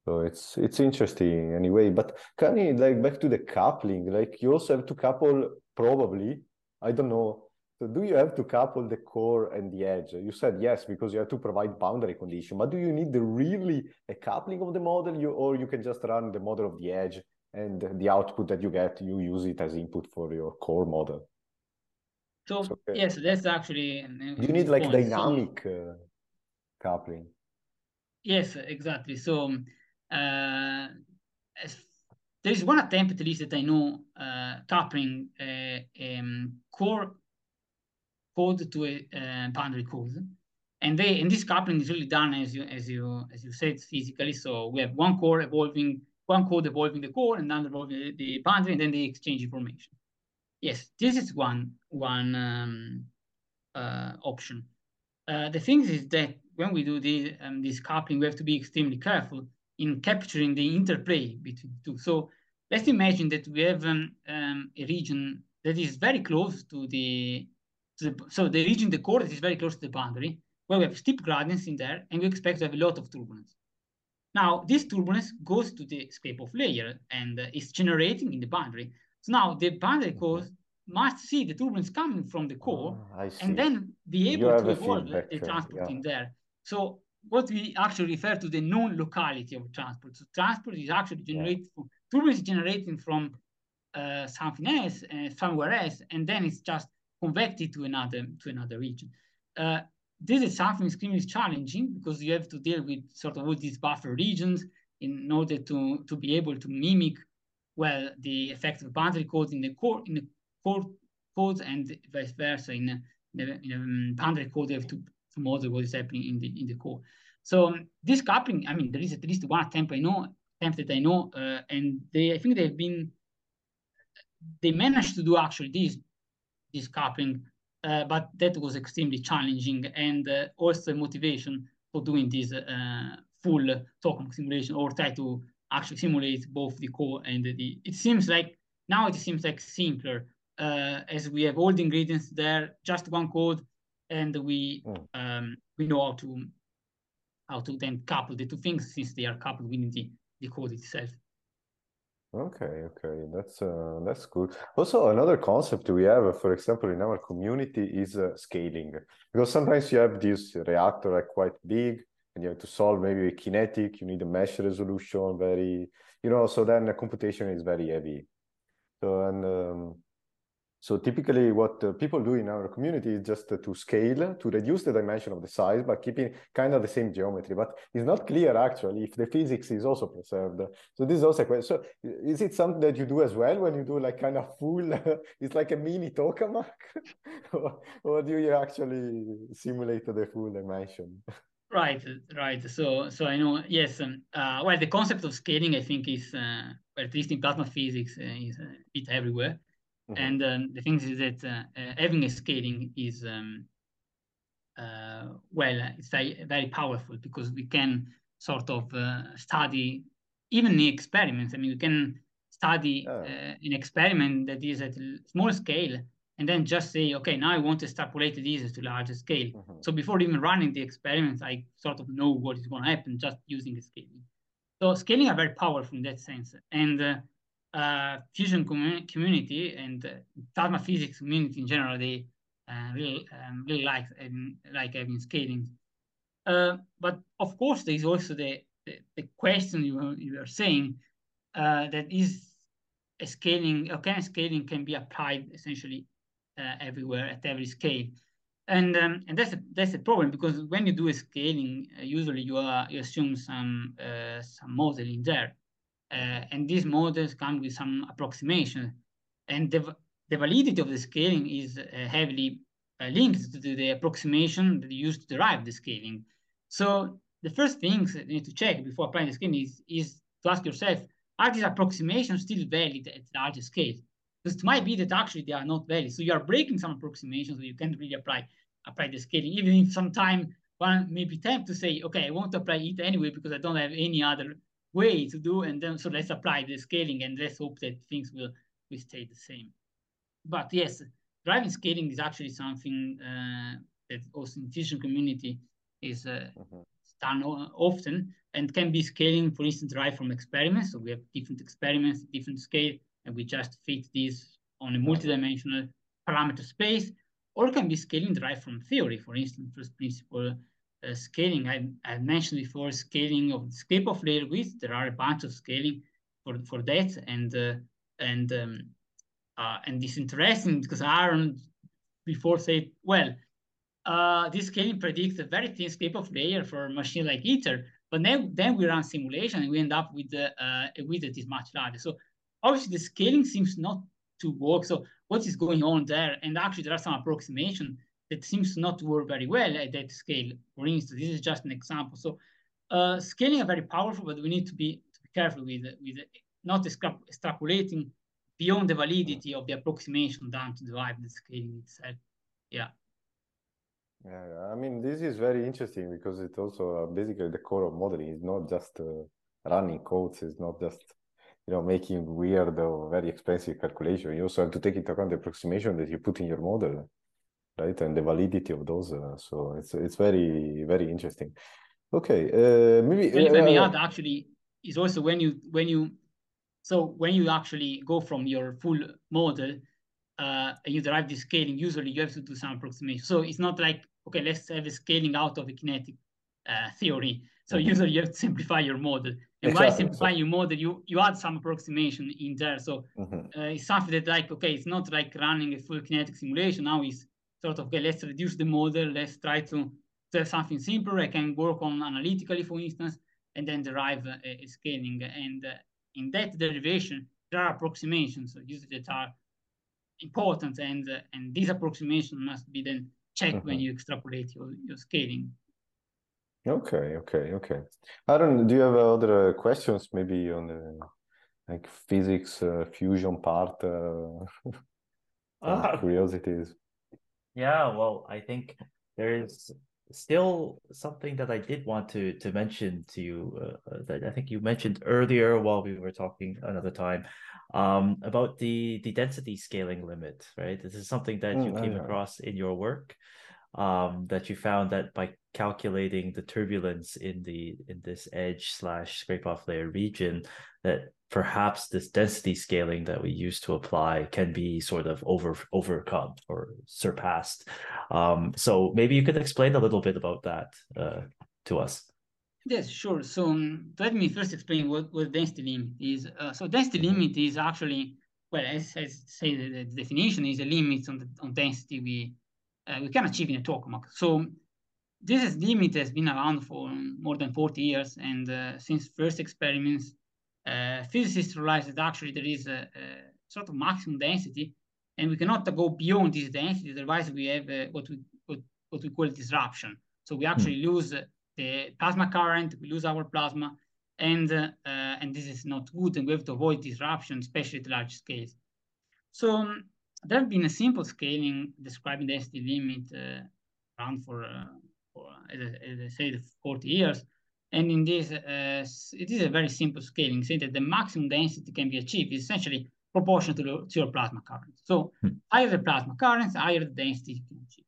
So it's it's interesting anyway. But can you like back to the coupling? Like you also have to couple probably I don't know. So do you have to couple the core and the edge? You said yes, because you have to provide boundary condition, but do you need the really a coupling of the model you, or you can just run the model of the edge and the output that you get, you use it as input for your core model? So okay. yes, that's actually. You need like point. dynamic so, uh, coupling? Yes, exactly. So uh, there is one attempt, at least that I know, uh, coupling a um, core code to a uh, boundary code, and they and this coupling is really done as you as you as you said physically. So we have one core evolving, one code evolving the core, and another evolving the boundary, and then they exchange information. Yes, this is one one um, uh, option. Uh, the thing is that when we do the, um, this coupling, we have to be extremely careful in capturing the interplay between the two. So let's imagine that we have um, um, a region that is very close to the, to the, so the region, the core that is very close to the boundary, where we have steep gradients in there, and we expect to have a lot of turbulence. Now, this turbulence goes to the scrape-off layer and uh, is generating in the boundary. So now the boundary cores must see the turbulence coming from the core oh, and then be able to evolve the transport yeah. in there. So what we actually refer to the non-locality of transport. So transport is actually generated from turbulence is generating from uh, something else, uh, somewhere else, and then it's just convected to another to another region. Uh, this is something extremely challenging because you have to deal with sort of all these buffer regions in order to to be able to mimic well the effect of boundary codes in the core in the core codes and vice versa in, the, in um, boundary code you have to model what is happening in the in the core. So um, this coupling, I mean, there is at least one attempt I know, attempt that I know, uh, and they I think they've been they managed to do actually this this coupling, uh, but that was extremely challenging and uh, also motivation for doing this uh, full tokamak simulation or try to actually simulate both the core and the. It seems like now it seems like simpler uh, as we have all the ingredients there, just one code and we mm. um, we know how to how to then couple the two things since they are coupled within the, the code itself. Okay, okay, that's uh, that's good. Also, another concept we have, for example, in our community is uh, scaling, because sometimes you have this reactor like quite big, and you have to solve maybe a kinetic. You need a mesh resolution, very, you know. So then the computation is very heavy. So and um, So typically what uh, people do in our community is just uh, to scale, to reduce the dimension of the size, but keeping kind of the same geometry. But it's not clear actually if the physics is also preserved. So this is also a question. So is it something that you do as well when you do like kind of full, it's like a mini tokamak? or, or do you actually simulate the full dimension? Right, right. So, so I know. Yes. Um, uh, well, the concept of scaling, I think, is uh, at least in plasma physics, uh, is a bit everywhere. Mm-hmm. And um, the thing is that uh, uh, having a scaling is um, uh, well, it's very, very powerful because we can sort of study even the experiments. I mean, we can study oh. an experiment that is at a small scale and then just say, okay, now I want to extrapolate this to larger scale. Mm-hmm. So before even running the experiments, I sort of know what is going to happen just using the scaling. So scaling are very powerful in that sense. And uh, uh, fusion com- community and uh, plasma physics community in general, they uh, really, um, really like um, like having scaling. Uh, but of course, there is also the, the, the question you, you are saying uh, that is scaling, okay, scaling can be applied essentially uh, everywhere at every scale. And um, and that's a, that's a problem because when you do a scaling, uh, usually you are you assume some some modeling there, uh, and these models come with some approximation, and the the validity of the scaling is uh, heavily uh, linked to the approximation that you use to derive the scaling. So the first things you need to check before applying the scaling is is to ask yourself: Are these approximations still valid at larger scale? Because it might be that actually they are not valid. So you are breaking some approximations, so you can't really apply apply the scaling, even if sometime one may be tempted to say, okay, I want to apply it anyway because I don't have any other way to do, and then so let's apply the scaling and let's hope that things will, will stay the same. But yes, driving scaling is actually something uh, that also in fusion community is uh, mm-hmm. done often and can be scaling, for instance, derived from experiments. So we have different experiments, different scale, and we just fit these on a multidimensional parameter space, or can be scaling derived from theory, for instance, first principle uh, scaling. I, I mentioned before scaling of the scrape-off layer width. There are a bunch of scaling for, for that, and uh, and um, uh, and this interesting because Aaron before said, well, uh, this scaling predicts a very thin scrape-off layer for a machine like ITER, but then then we run simulation and we end up with uh, a width that is much larger. So obviously the scaling seems not to work. So what is going on there? And actually there are some approximation that seems not to work very well at that scale. For instance, this is just an example. So uh, scaling are very powerful, but we need to be, to be careful with, with not extrapolating beyond the validity of the approximation done to derive the scaling itself. Yeah. Yeah, I mean, this is very interesting because it's also uh, basically the core of modeling. It's not just uh, running codes. It's not just you know, making weird or very expensive calculation. You also have to take into account the approximation that you put in your model, right, and the validity of those. Uh, so it's it's very very interesting. Okay, uh, maybe. let uh, me add actually is also when you when you so when you actually go from your full model uh, and you derive the scaling, usually you have to do some approximation. So it's not like okay, let's have a scaling out of a kinetic uh, theory. So mm-hmm. usually you have to simplify your model. And exactly. by simplifying your model, you, you add some approximation in there. So mm-hmm. uh, it's something that like, okay, it's not like running a full kinetic simulation. Now it's sort of, okay, let's reduce the model. Let's try to, to have something simpler. I can work on analytically, for instance, and then derive a, a scaling. And uh, in that derivation, there are approximations, so usually that are important. And, uh, and these approximations must be then checked mm-hmm. when you extrapolate your, your scaling. Okay, okay, okay. Aaron, don't. Do you have other questions maybe on the like physics uh, fusion part? Uh, uh, curiosities. Yeah, well, I think there is still something that I did want to to mention to you uh, uh, that I think you mentioned earlier while we were talking another time um, about the the density scaling limit, right? This is something that mm, you came across in your work um, that you found that by calculating the turbulence in the in this edge slash scrape off layer region that perhaps this density scaling that we used to apply can be sort of over overcome or surpassed um, so maybe you could explain a little bit about that uh, to us yes sure so um, let me first explain what, what density limit is uh, so density mm-hmm. limit is actually well, as, as say the, the, definition is a limit on the on density we uh, we can achieve in a tokamak. So this is limit has been around for more than 40 years, and uh, since first experiments, uh, physicists realized that actually there is a, a, sort of maximum density, and we cannot go beyond this density. Otherwise, we have uh, what we what, what we call disruption. So we actually mm. lose the plasma current, we lose our plasma, and uh, and this is not good, and we have to avoid disruption, especially at large scales. So um, there have been a simple scaling describing the density limit uh, around for, uh, for as, I, as I said, 40 years. And in this, uh, it is a very simple scaling, saying that the maximum density can be achieved is essentially proportional to, the, to your plasma current. So hmm. higher the plasma current, higher the density you can achieve.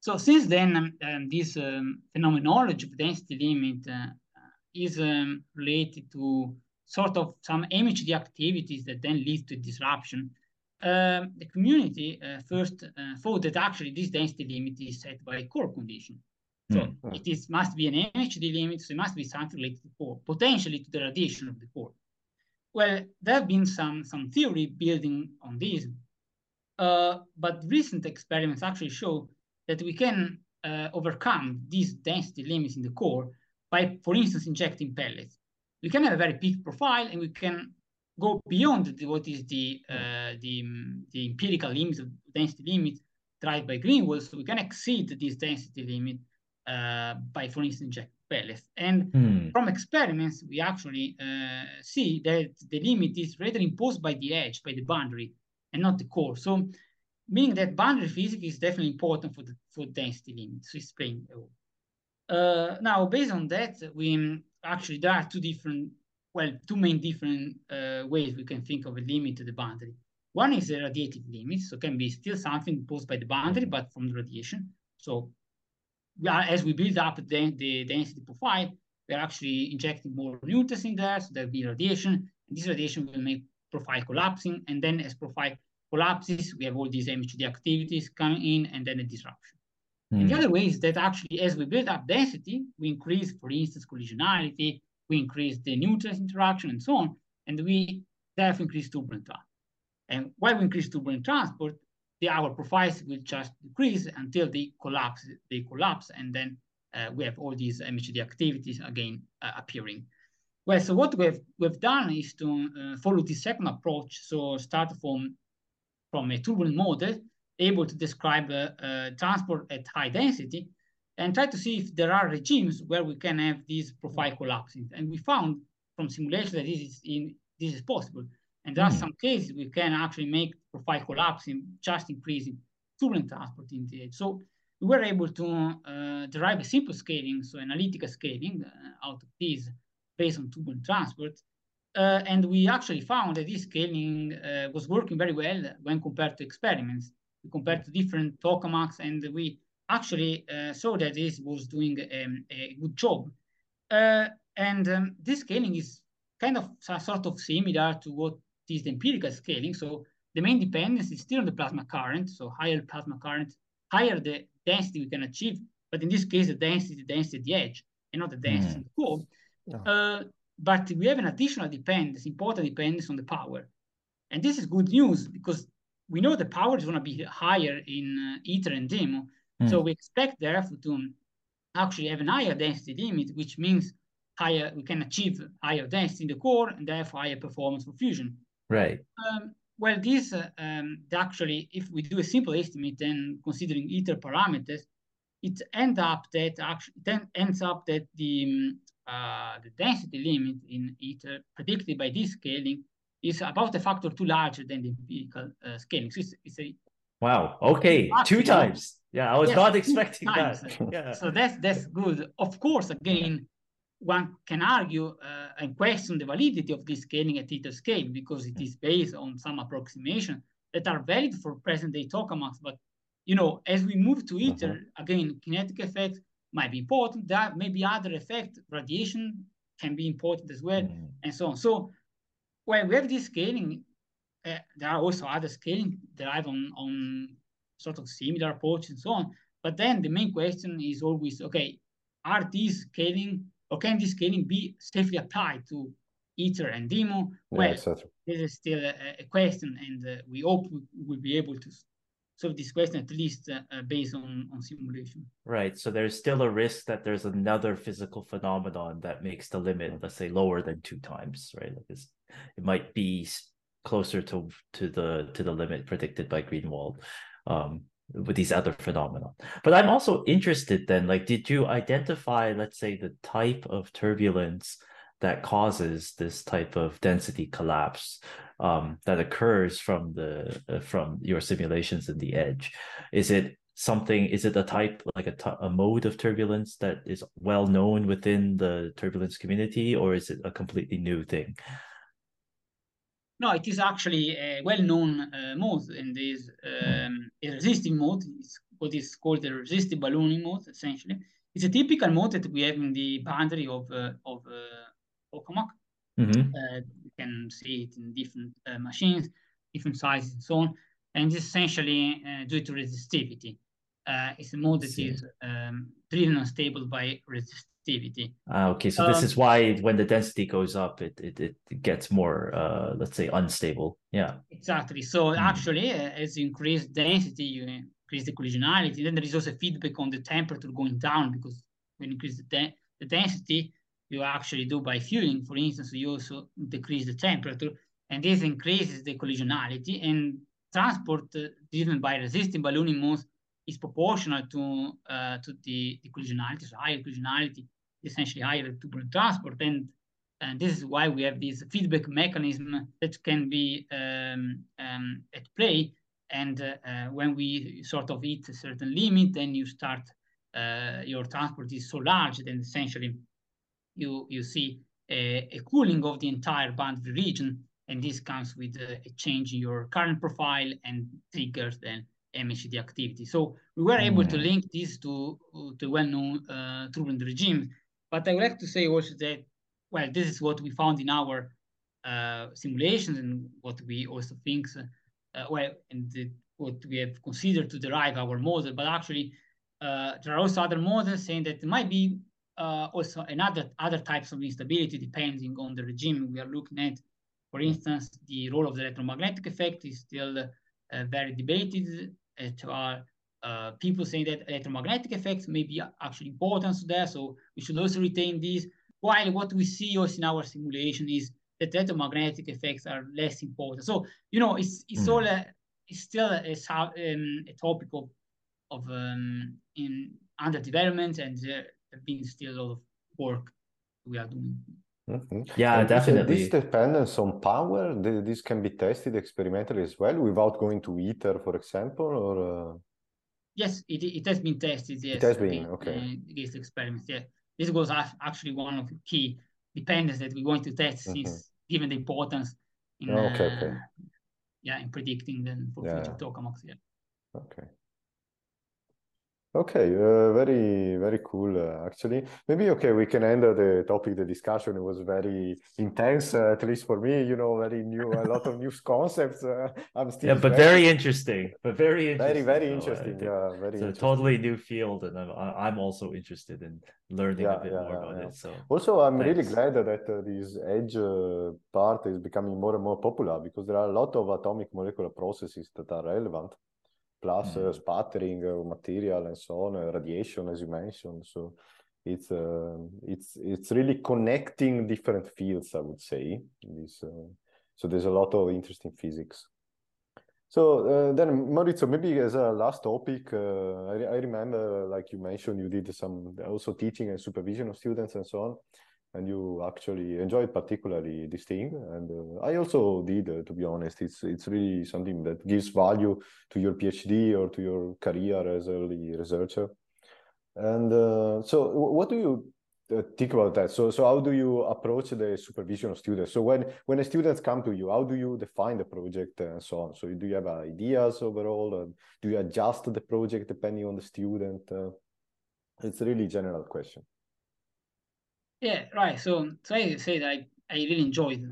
So since then, um, um, this um, phenomenology of density limit uh, is um, related to sort of some MHD activities that then lead to disruption um, the community uh, first uh, thought that actually this density limit is set by a core condition. So mm. it is must be an MHD limit, so it must be something related to core, potentially to the radiation of the core. Well, there have been some, some theory building on this, uh, but recent experiments actually show that we can uh, overcome these density limits in the core by, for instance, injecting pellets. We can have a very peak profile and we can go beyond the, what is the, uh, the, the empirical limits of density limit tried by Greenwald, so we can exceed this density limit uh, by, for instance, inject pellets. And mm. from experiments, we actually uh, see that the limit is rather imposed by the edge, by the boundary, and not the core. So, meaning that boundary physics is definitely important for the for density limit. So, explain. Uh, now, based on that, we actually there are two different well, two main different uh, ways we can think of a limit to the boundary. One is a radiative limit, so can be still something imposed by the boundary, but from the radiation. So we are, as we build up the, the density profile, we're actually injecting more neutrons in there, so there'll be radiation. And this radiation will make profile collapsing. And then as profile collapses, we have all these MHD activities coming in and then a disruption. Mm. And the hmm. other way is that actually, as we build up density, we increase, for instance, collisionality, we increase the neutrons interaction and so on, and we therefore increase turbulent transport. And while we increase turbulent transport, the our profiles will just decrease until they collapse, they collapse, and then uh, we have all these MHD activities again uh, appearing. Well, so what we've we've done is to uh, follow this second approach. So start from from a turbulent model, able to describe uh, uh, transport at high density, and try to see if there are regimes where we can have these profile collapsing. And we found from simulation that this is in this is possible. And there mm. are hmm. some cases we can actually make profile collapsing, just increasing turbulent transport in the edge. So we were able to uh, derive a simple scaling, so analytical scaling uh, out of this based on turbulent transport. Uh, and we actually found that this scaling uh, was working very well when compared to experiments. We compared to different tokamaks, and we actually uh, saw that this was doing um, a good job. Uh, and um, this scaling is kind of sort of similar to what is the empirical scaling. So the main dependence is still on the plasma current. So higher plasma current, higher the density we can achieve. But in this case, the density, the density at the edge, and not the density mm. in the core. Yeah. Uh, but we have an additional dependence, important dependence on the power. And this is good news because we know the power is going to be higher in uh, ITER and DEMO, Mm. So we expect therefore to actually have a higher density limit, which means higher we can achieve higher density in the core and therefore higher performance for fusion. Right. Um, well, this uh, um, actually, if we do a simple estimate and considering ITER parameters, it ends up that actually then ends up that the um, uh, the density limit in ITER predicted by this scaling is about a factor two larger than the empirical uh, scaling. So it's, it's a wow. Okay, two times. Yeah, I was yes, not expecting that. yeah. So that's that's good. Of course, again, one can argue uh, and question the validity of this scaling at ITER scale because it is based on some approximation that are valid for present-day tokamaks. But you know, as we move to ITER, uh-huh. again, kinetic effects might be important. There may be other effects, radiation can be important as well, mm. and so on. So when we have this scaling, uh, there are also other scaling derived on on sort of similar approach and so on. But then the main question is always, okay, are these scaling or can this scaling be safely applied to ITER and DEMO. Well, yeah, this is still a, a question, and uh, we hope we will be able to solve this question at least uh, uh, based on, on simulation. Right. So there's still a risk that there's another physical phenomenon that makes the limit, let's say, lower than two times, right? Like this, it might be closer to to the to the limit predicted by Greenwald. Um, with these other phenomena. But I'm also interested then, like, did you identify, let's say, the type of turbulence that causes this type of density collapse um, that occurs from the uh, from your simulations in the edge? Is it something? Is it a type like a, a mode of turbulence that is well known within the turbulence community, or is it a completely new thing? No, it is actually a well-known uh, mode, and is um, a resistive mode. It's what is called a resistive ballooning mode, essentially. It's a typical mode that we have in the boundary of uh, of uh, tokamak. Mm-hmm. Uh, you can see it in different uh, machines, different sizes, and so on. And it's essentially uh, due to resistivity. Uh, it's a mode that is um, driven unstable by resistivity activity. Ah, okay, so um, this is why when the density goes up, it it, it gets more, uh, let's say, unstable. Yeah. Exactly. So mm. actually, uh, as you increase density, you increase the collisionality. Then there is also feedback on the temperature going down because when you increase the, de- the density, you actually do by fueling, for instance, you also decrease the temperature, and this increases the collisionality. And transport uh, driven by resistive ballooning modes is proportional to uh, to the, the collisionality, so higher collisionality essentially higher turbulent transport. And, and this is why we have this feedback mechanism that can be um, um, at play. And uh, uh, when we sort of hit a certain limit, then you start, uh, your transport is so large, then essentially you, you see a, a cooling of the entire boundary region. And this comes with a, a change in your current profile and triggers then MHD activity. So we were able to mm. link this to, to well-known uh, turbulent regime but I would like to say also that, well, this is what we found in our uh, simulations and what we also think, uh, well, and the, what we have considered to derive our model. But actually, uh, there are also other models saying that there might be uh, also another other types of instability depending on the regime we are looking at. For instance, the role of the electromagnetic effect is still uh, very debated. There are uh, people saying that electromagnetic effects may be actually important to there, so we should also retain these. While what we see also in our simulation is that electromagnetic effects are less important. So you know, it's it's mm. all a, it's still a, um, a topic of of um, in under development, and there have been still a lot of work we are doing. Mm-hmm. Yeah, and definitely. This dependence on power, this can be tested experimentally as well, without going to ITER, for example, or. Uh... Yes, it, it has been tested. Yes, it has been okay. Uh, against experiments. Yeah, this was actually one of the key dependence that we want to test, mm-hmm. since given the importance in oh, okay, uh, okay. yeah in predicting then for yeah. future tokamaks. Yeah. Okay. Okay, uh, very, very cool, uh, actually. Maybe, okay, we can end the topic, the discussion. It was very intense, uh, at least for me, you know, very new, a lot of new concepts. Uh, I'm still. Yeah, but very, very interesting, but very interesting. Very, very interesting. Yeah, very It's a totally new field, and I'm, I'm also interested in learning yeah, a bit yeah, more about it. So, also, I'm thanks. really glad that uh, this edge uh, part is becoming more and more popular because there are a lot of atomic molecular processes that are relevant plus mm. sputtering of material and so on, radiation, as you mentioned. So it's uh, it's it's really connecting different fields, I would say. This, uh, so there's a lot of interesting physics. So uh, then, Maurizio, maybe as a last topic, uh, I, I, remember, like you mentioned, you did some also teaching and supervision of students and so on and you actually enjoyed particularly this thing. And uh, i also did uh, to be honest. It's it's really something that gives value to your phd or to your career as a researcher. And uh, so what do you uh, think about that? So so how do you approach the supervision of students? So when when the students come to you how do you define the project and so on? So do you have ideas overall? And do you adjust the project depending on the student? Uh, it's a really general question yeah, right. So, so I said I, I really enjoyed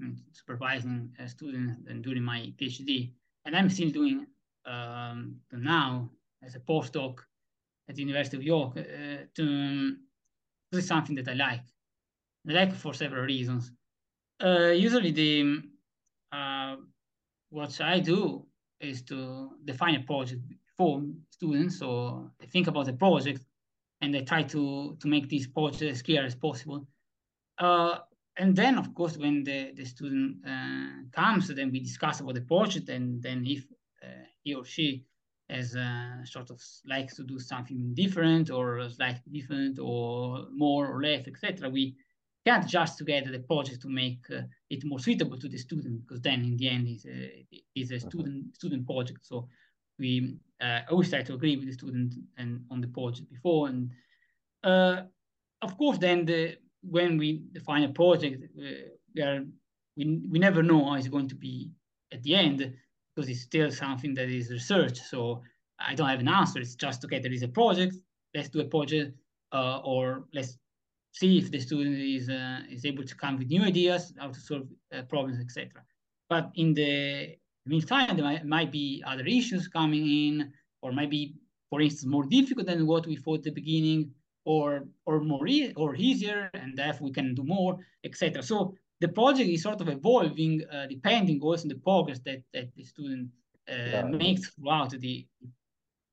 um, supervising students and during my PhD, and I'm still doing um, now as a postdoc at the University of York. Uh, to, this is something that I like. I like for several reasons. Uh, usually the uh, what I do is to define a project for students. So they think about the project and they try to to make this project as clear as possible. Uh, and then, of course, when the, the student uh, comes, then we discuss about the project, and then if uh, he or she has uh, sort of likes to do something different or slightly different or more or less, etc., we can't just together the project to make uh, it more suitable to the student because then in the end it's a, it's a student mm-hmm. student project. So we uh, always try to agree with the student and on the project before and uh, of course then the when we define a project, uh, we are we, we never know how it's going to be at the end because it's still something that is research. So I don't have an answer. It's just okay. There is a project. Let's do a project, uh, or let's see if the student is uh, is able to come with new ideas, how to solve uh, problems, etc. But in the meantime, there might, might be other issues coming in, or maybe, for instance, more difficult than what we thought at the beginning or or more e or easier, and therefore we can do more, etc. So the project is sort of evolving uh, depending also on the progress that, that the student uh, yeah. makes throughout the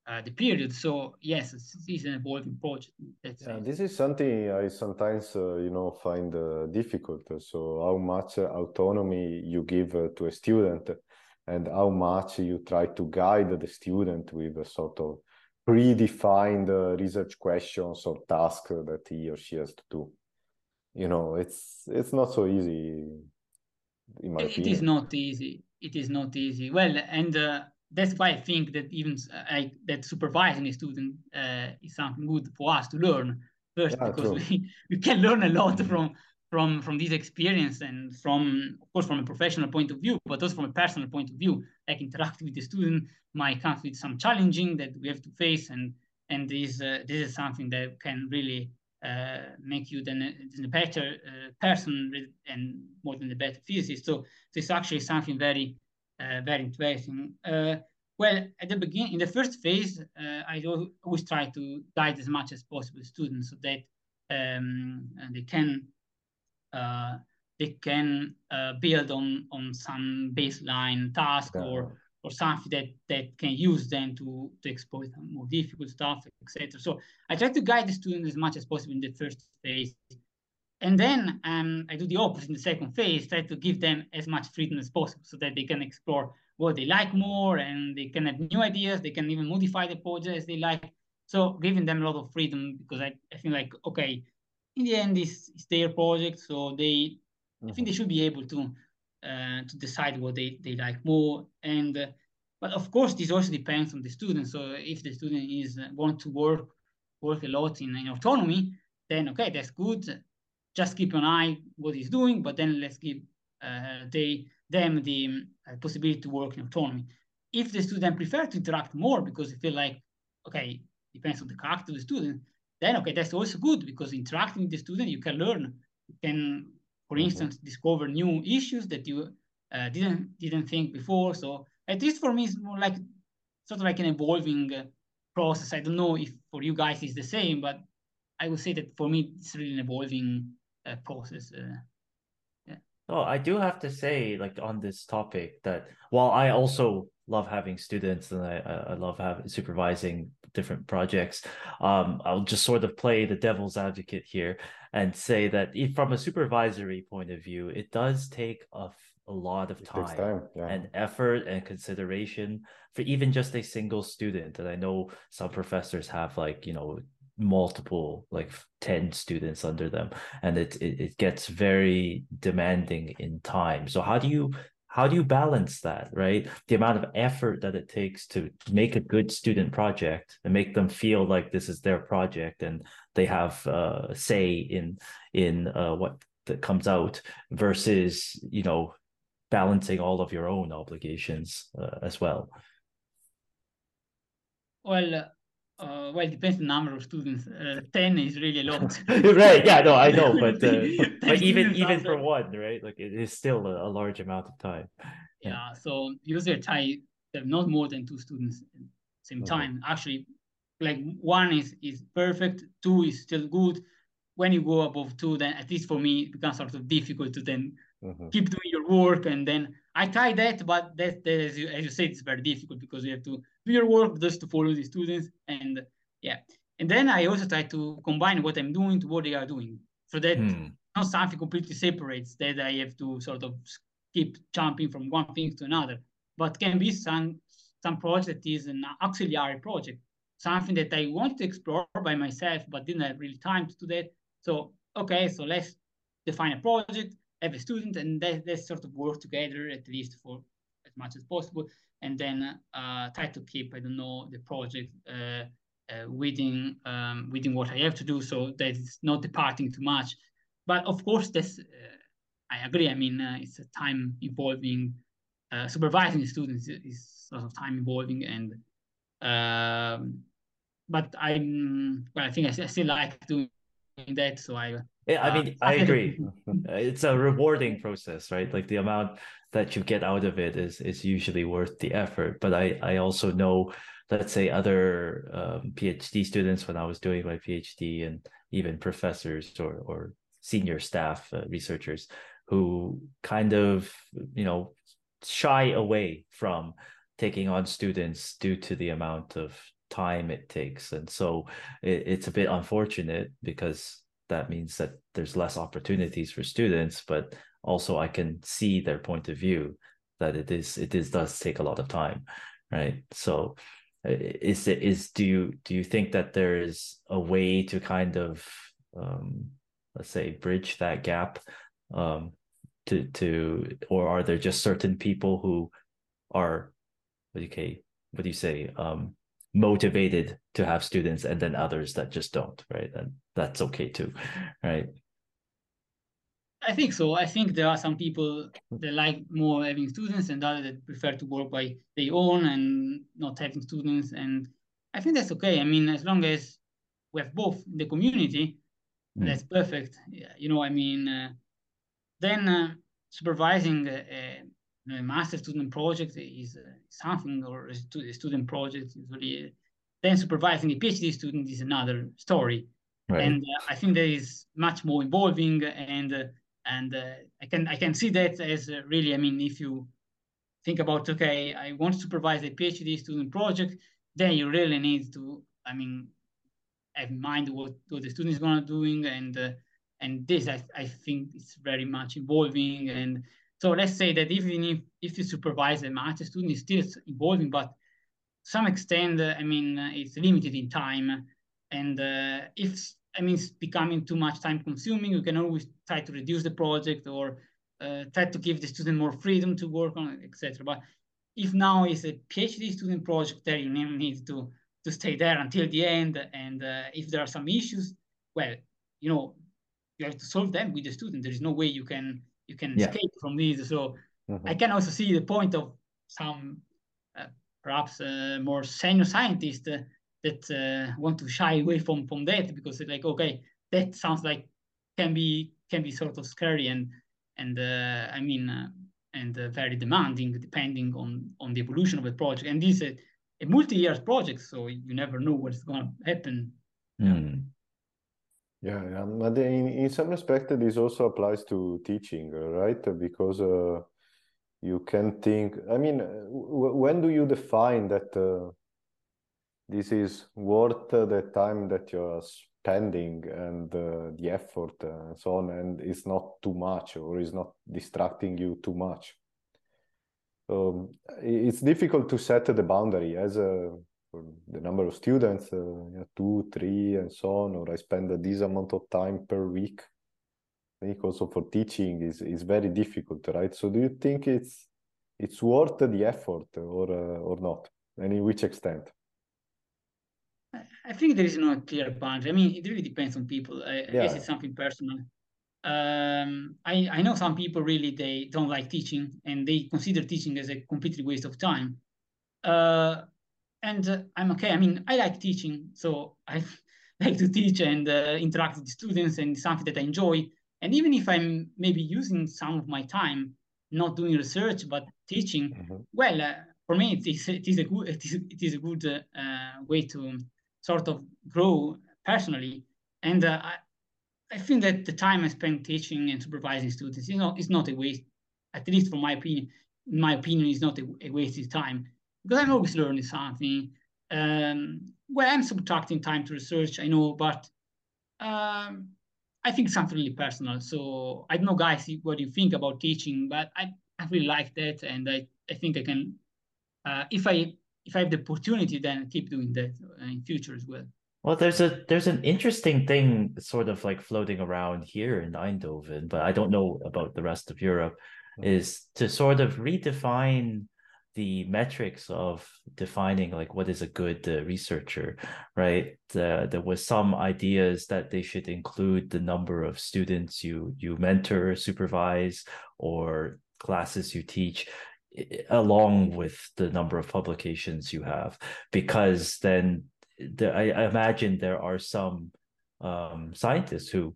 uh, the period. So yes, it's, it's an evolving project. Yeah, this is something I sometimes uh, you know find uh, difficult. So how much autonomy you give uh, to a student, and how much you try to guide the student with a sort of predefined uh, research questions or tasks that he or she has to do. You know, it's it's not so easy. In my it opinion. is not easy. It is not easy. Well, and uh, that's why I think that even uh, that supervising a student uh, is something good for us to learn first, yeah, because we, we can learn a lot from from from this experience and from of course from a professional point of view but also from a personal point of view like interacting with the student might come with some challenging that we have to face and and this uh, this is something that can really uh, make you then a, a better uh, person and more than a better physicist. So, so it's actually something very uh, very interesting. Uh, well at the beginning in the first phase uh, i always try to guide as much as possible students so that um, they can uh, they can uh, build on on some baseline task yeah. or or something that that can use them to to exploit more difficult stuff, etc. So I try to guide the student as much as possible in the first phase, and then um, I do the opposite in the second phase. Try to give them as much freedom as possible so that they can explore what they like more and they can have new ideas. They can even modify the project as they like. So giving them a lot of freedom because I, I think like okay, in the end, it's, it's their project, so they mm-hmm. I think they mm-hmm. should be able to uh, to decide what they, they like more. And uh, but of course, this also depends on the student. So if the student is uh, want to work work a lot in, in autonomy, then okay, that's good. Just keep an eye what he's doing, but then let's give uh, they them the uh, possibility to work in autonomy. If the student prefer to interact more because they feel like okay, depends on the character of the student, then okay, that's also good because interacting with the student, you can learn. You can, for mm-hmm. instance, discover new issues that you uh, didn't didn't think before. So at least for me, it's more like sort of like an evolving uh, process. I don't know if for you guys it's the same, but I would say that for me, it's really an evolving uh, process. Uh, yeah. Oh, I do have to say, like on this topic, that while I also love having students and I, I love having supervising different projects. Um, I'll just sort of play the devil's advocate here and say that if, from a supervisory point of view, it does take a, a lot of time, time yeah. and effort and consideration for even just a single student. And I know some professors have like, you know, multiple like 10 students under them and it, it it gets very demanding in time so how do you how do you balance that right? The amount of effort that it takes to make a good student project and make them feel like this is their project and they have uh, say in in uh, what that comes out versus you know balancing all of your own obligations uh, as well? Well uh, well, it depends on the number of students. Uh, Ten is really a lot. right? Yeah, no, I know, but uh, but even even for one, right? Like it is still a, a large amount of time. Yeah. yeah so usually I try have not more than two students at the same time. Actually, like one is is perfect, two is still good, when you go above two, then at least for me, it becomes sort of difficult to then mm-hmm. keep doing your work. And then I try that, but that, that as, you, as you said, it's very difficult because you have to your work just to follow the students. And yeah. And then I also try to combine what I'm doing to what they are doing. So that hmm. not something completely separates that I have to sort of keep jumping from one thing to another. But can be some some project is an auxiliary project, something that I want to explore by myself, but didn't have really time to do that. So okay, so let's define a project, have a student, and let, let's sort of work together at least for as much as possible, and then uh, try to keep I don't know the project uh, uh, within um, within what I have to do, so that it's not departing too much. But of course, uh, I agree. I mean, it's a time involving supervising students is sort of time involving and. Um, but I'm well, I think I, I still like doing that. So I yeah, I mean, uh, I agree. it's a rewarding process, right? Like the amount that you get out of it is is usually worth the effort. But I I also know, let's say, other um, PhD students when I was doing my PhD, and even professors or or senior staff uh, researchers who kind of you know shy away from taking on students due to the amount of time it takes and so it, it's a bit unfortunate because that means that there's less opportunities for students but also i can see their point of view that it is it is does take a lot of time right? So is it is do you do you think that there is a way to kind of um let's say bridge that gap um to to or are there just certain people who are okay what do you say um motivated to have students and then others that just don't right? And that's okay too right i think so i think there are some people that like more having students and others that prefer to work by their own and not having students and i think that's okay i mean as long as we have both in the community mm. that's perfect you know i mean uh, then uh, supervising a, a, master student project is uh, something, or a, student project usually. Then supervising a PhD student is another story, right. and uh, I think that is much more involving. And uh, and uh, I can I can see that as really. I mean, if you think about okay, I want to supervise a PhD student project, then you really need to. I mean, have in mind what, what the student is going to doing and and this I, I think is very much evolving and so let's say that even if, if you supervise a master student is still evolving but some extent i mean it's limited in time and uh, if i mean it's becoming too much time consuming you can always try to reduce the project or uh, try to give the student more freedom to work on it etc but if now is a phd student project there you need to to stay there until the end and uh, if there are some issues well you know you have to solve them with the student. There is no way you can you can yeah. escape from these. So mm-hmm. I can also see the point of some uh, perhaps uh, more senior scientists uh, that uh, want to shy away from from that because it's like okay that sounds like can be can be sort of scary and and uh, I mean uh, and very demanding depending on on the evolution of the project and this is a, a multi-year project so you never know what's going to happen. Mm. Yeah, yeah. But in, in some respect, this also applies to teaching, right? Because uh, you can think, I mean, when do you define that uh, this is worth the time that you're spending and uh, the effort and so on, and it's not too much or is not distracting you too much? It's difficult to set the boundary as a the number of students, uh, two, three, and so on, or I spend this amount of time per week. I think also for teaching is is very difficult, right? So do you think it's it's worth the effort or uh, or not, and in which extent? I think there is no clear boundary. I mean, it really depends on people. I, yeah. I guess it's something personal. Um, I I know some people really they don't like teaching and they consider teaching as a completely waste of time. Uh, and uh, I'm okay. I mean, I like teaching, so I like to teach and uh, interact with students, and something that I enjoy. And even if I'm maybe using some of my time not doing research but teaching, mm-hmm. well, uh, for me it is, it is a good it is, it is a good uh, way to sort of grow personally. And uh, I, I think that the time I spend teaching and supervising students, you know, is not a waste. At least from my opinion, in my opinion, is not a, a wasted time because I'm always learning something. Um, well, I'm subtracting time to research, I know, but um, I think something really personal. So I don't know, guys, what you think about teaching, but I, I really like that, and I, I think I can, uh, if I if I have the opportunity, then I keep doing that in future as well. Well, there's a there's an interesting thing sort of like floating around here in Eindhoven, but I don't know about the rest of Europe, mm-hmm. is to sort of redefine the metrics of defining like what is a good uh, researcher, right? Uh, there was some ideas that they should include the number of students you you mentor, supervise, or classes you teach along with the number of publications you have because then the, I, I, imagine there are some um, scientists who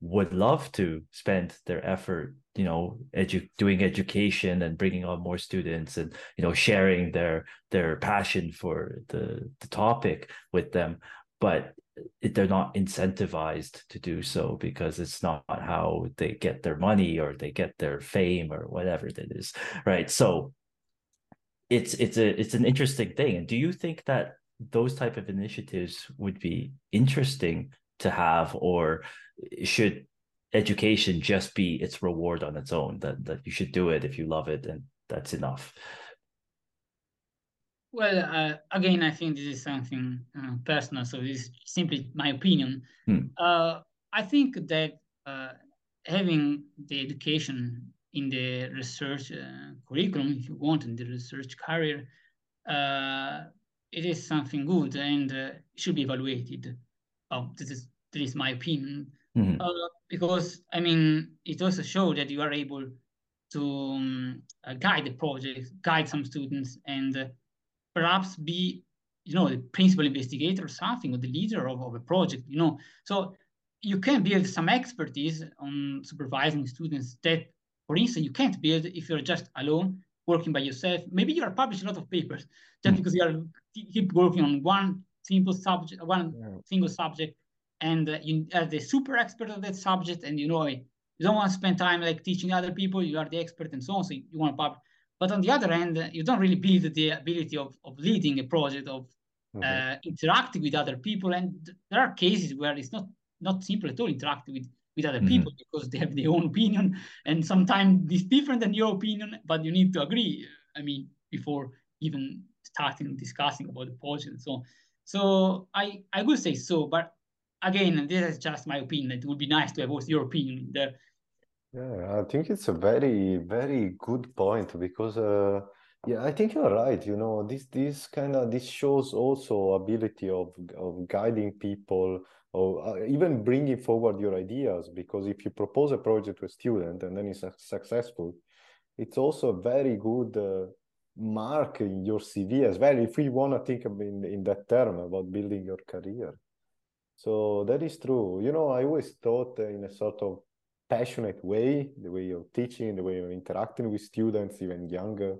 would love to spend their effort you know edu- doing education and bringing on more students and you know sharing their their passion for the the topic with them. But they're not incentivized to do so because it's not how they get their money or they get their fame or whatever it is right? So it's it's a it's an interesting thing. And do you think that those type of initiatives would be interesting to have or should education just be its reward on its own that that you should do it if you love it and that's enough well uh, again i think this is something uh, personal so this is simply my opinion hmm. uh, i think that uh, having the education in the research uh, curriculum if you want in the research career uh, it is something good and uh, should be evaluated. Oh, this is this is my opinion. Mm-hmm. Uh, because I mean, it also shows that you are able to um, uh, guide the project, guide some students, and uh, perhaps be, you know, the principal investigator or something, or the leader of, of a project. You know, so you can build some expertise on supervising students that, for instance, you can't build if you're just alone working by yourself. Maybe you are publishing a lot of papers just mm. because you are keep working on one simple subject, one yeah. single subject, and uh, you are the super expert of that subject, and you know you don't want to spend time like teaching other people. You are the expert and so on, so you want to publish. But on the other hand, you don't really build the ability of, of leading a project, of mm-hmm. uh, interacting with other people. And there are cases where it's not not simple at all interacting with with other mm-hmm. people because they have their own opinion and sometimes it's different than your opinion but you need to agree i mean before even starting discussing about the project and so on so i i would say so but again this is just my opinion it would be nice to have also your opinion there yeah i think it's a very very good point because uh yeah, I think you're right. You know, this this kind of this shows also ability of of guiding people or uh, even bringing forward your ideas. Because if you propose a project to a student and then it's successful, it's also a very good uh, mark in your CV as well. If we want to think in in that term about building your career, so that is true. You know, I always thought in a sort of passionate way, the way you're teaching, the way you're interacting with students, even younger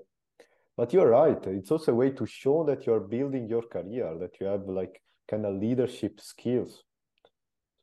but you're right. It's also a way to show that you're building your career, that you have like kind of leadership skills.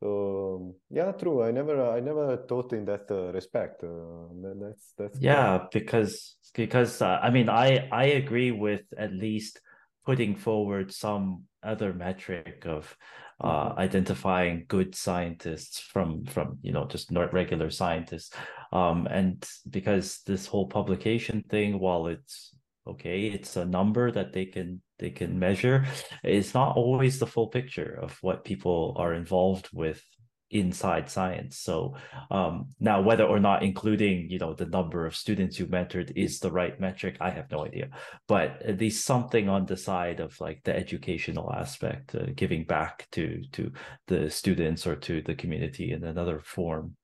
So yeah, true. I never, I never thought in that uh, respect. Uh, that's that's yeah, cool. because because uh, I mean, I I agree with at least putting forward some other metric of uh, mm-hmm. identifying good scientists from from you know just not regular scientists um and because this whole publication thing while it's okay it's a number that they can they can measure it's not always the full picture of what people are involved with inside science. So um, now whether or not including you know the number of students you mentored is the right metric i have no idea. But at least something on the side of like the educational aspect uh, giving back to to the students or to the community in another form.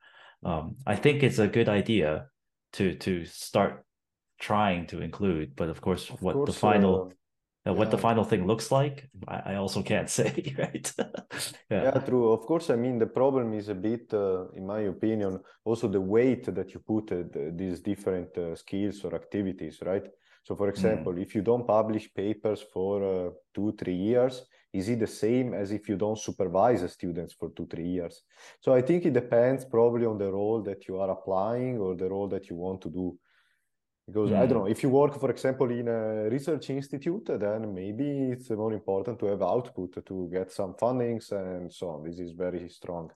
Um, i think it's a good idea to to start trying to include but of course of what course, the final what the final thing looks like I, I also can't say right yeah. yeah. true of course i mean the problem is a bit uh, in my opinion also the weight that you put uh, these different uh, skills or activities right so for mm. example mm. if you don't publish papers for uh, two three years is it the same as if you don't supervise the students for two three years so i think it depends probably on the role that you are applying or the role that you want to do because mm. i don't hmm. know if you work for example in a research institute then maybe it's more important to have output to get some fundings and so on this is very strong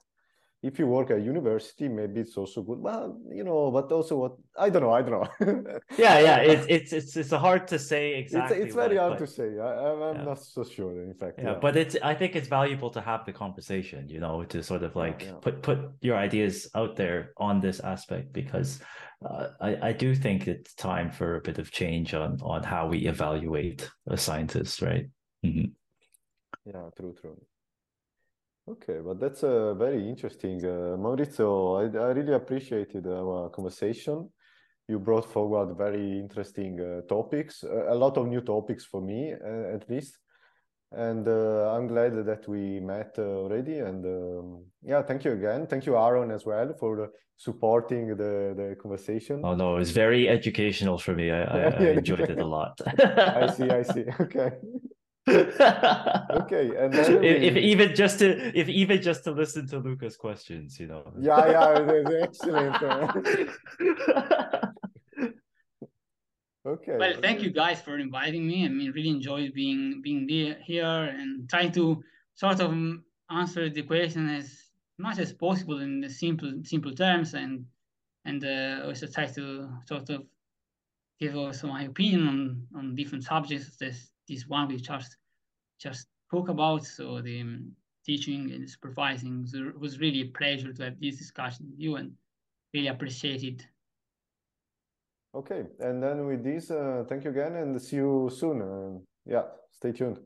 if you work at university, maybe it's also good. Well, you know, but also what I don't know. I don't know. yeah, yeah. It's it's it's it's hard to say exactly. It's, it's very hard but, to say. I, am yeah. not so sure. In fact, yeah, yeah, But it's I think it's valuable to have the conversation. You know, to sort of like yeah, put put your ideas out there on this aspect because uh, I I do think it's time for a bit of change on on how we evaluate a scientist, right? Mm-hmm. Yeah, true, true. Okay, but that's uh, very interesting. Uh, Maurizio, I, I really appreciated our conversation. You brought forward very interesting uh, topics, a lot of new topics for me, uh, at least. And uh, I'm glad that we met uh, already. And um, yeah, thank you again. Thank you, Aaron, as well, for supporting the, the conversation. Oh, no, it was very educational for me. I, I, I enjoyed it a lot. I see, I see. Okay. okay, and then if, we... if, even just to if even just to listen to Luca's questions, you know. Yeah, yeah, excellent. okay. Well, thank you guys for inviting me. I mean, really enjoyed being being here and trying to sort of answer the question as much as possible in the simple simple terms and and uh, also try to sort of give also my opinion on on different subjects. This this one we just just spoke about. So the um, teaching and supervising it was really a pleasure to have this discussion with you and really appreciate it. Okay, and then with this, uh, thank you again and see you soon. Uh, yeah, stay tuned.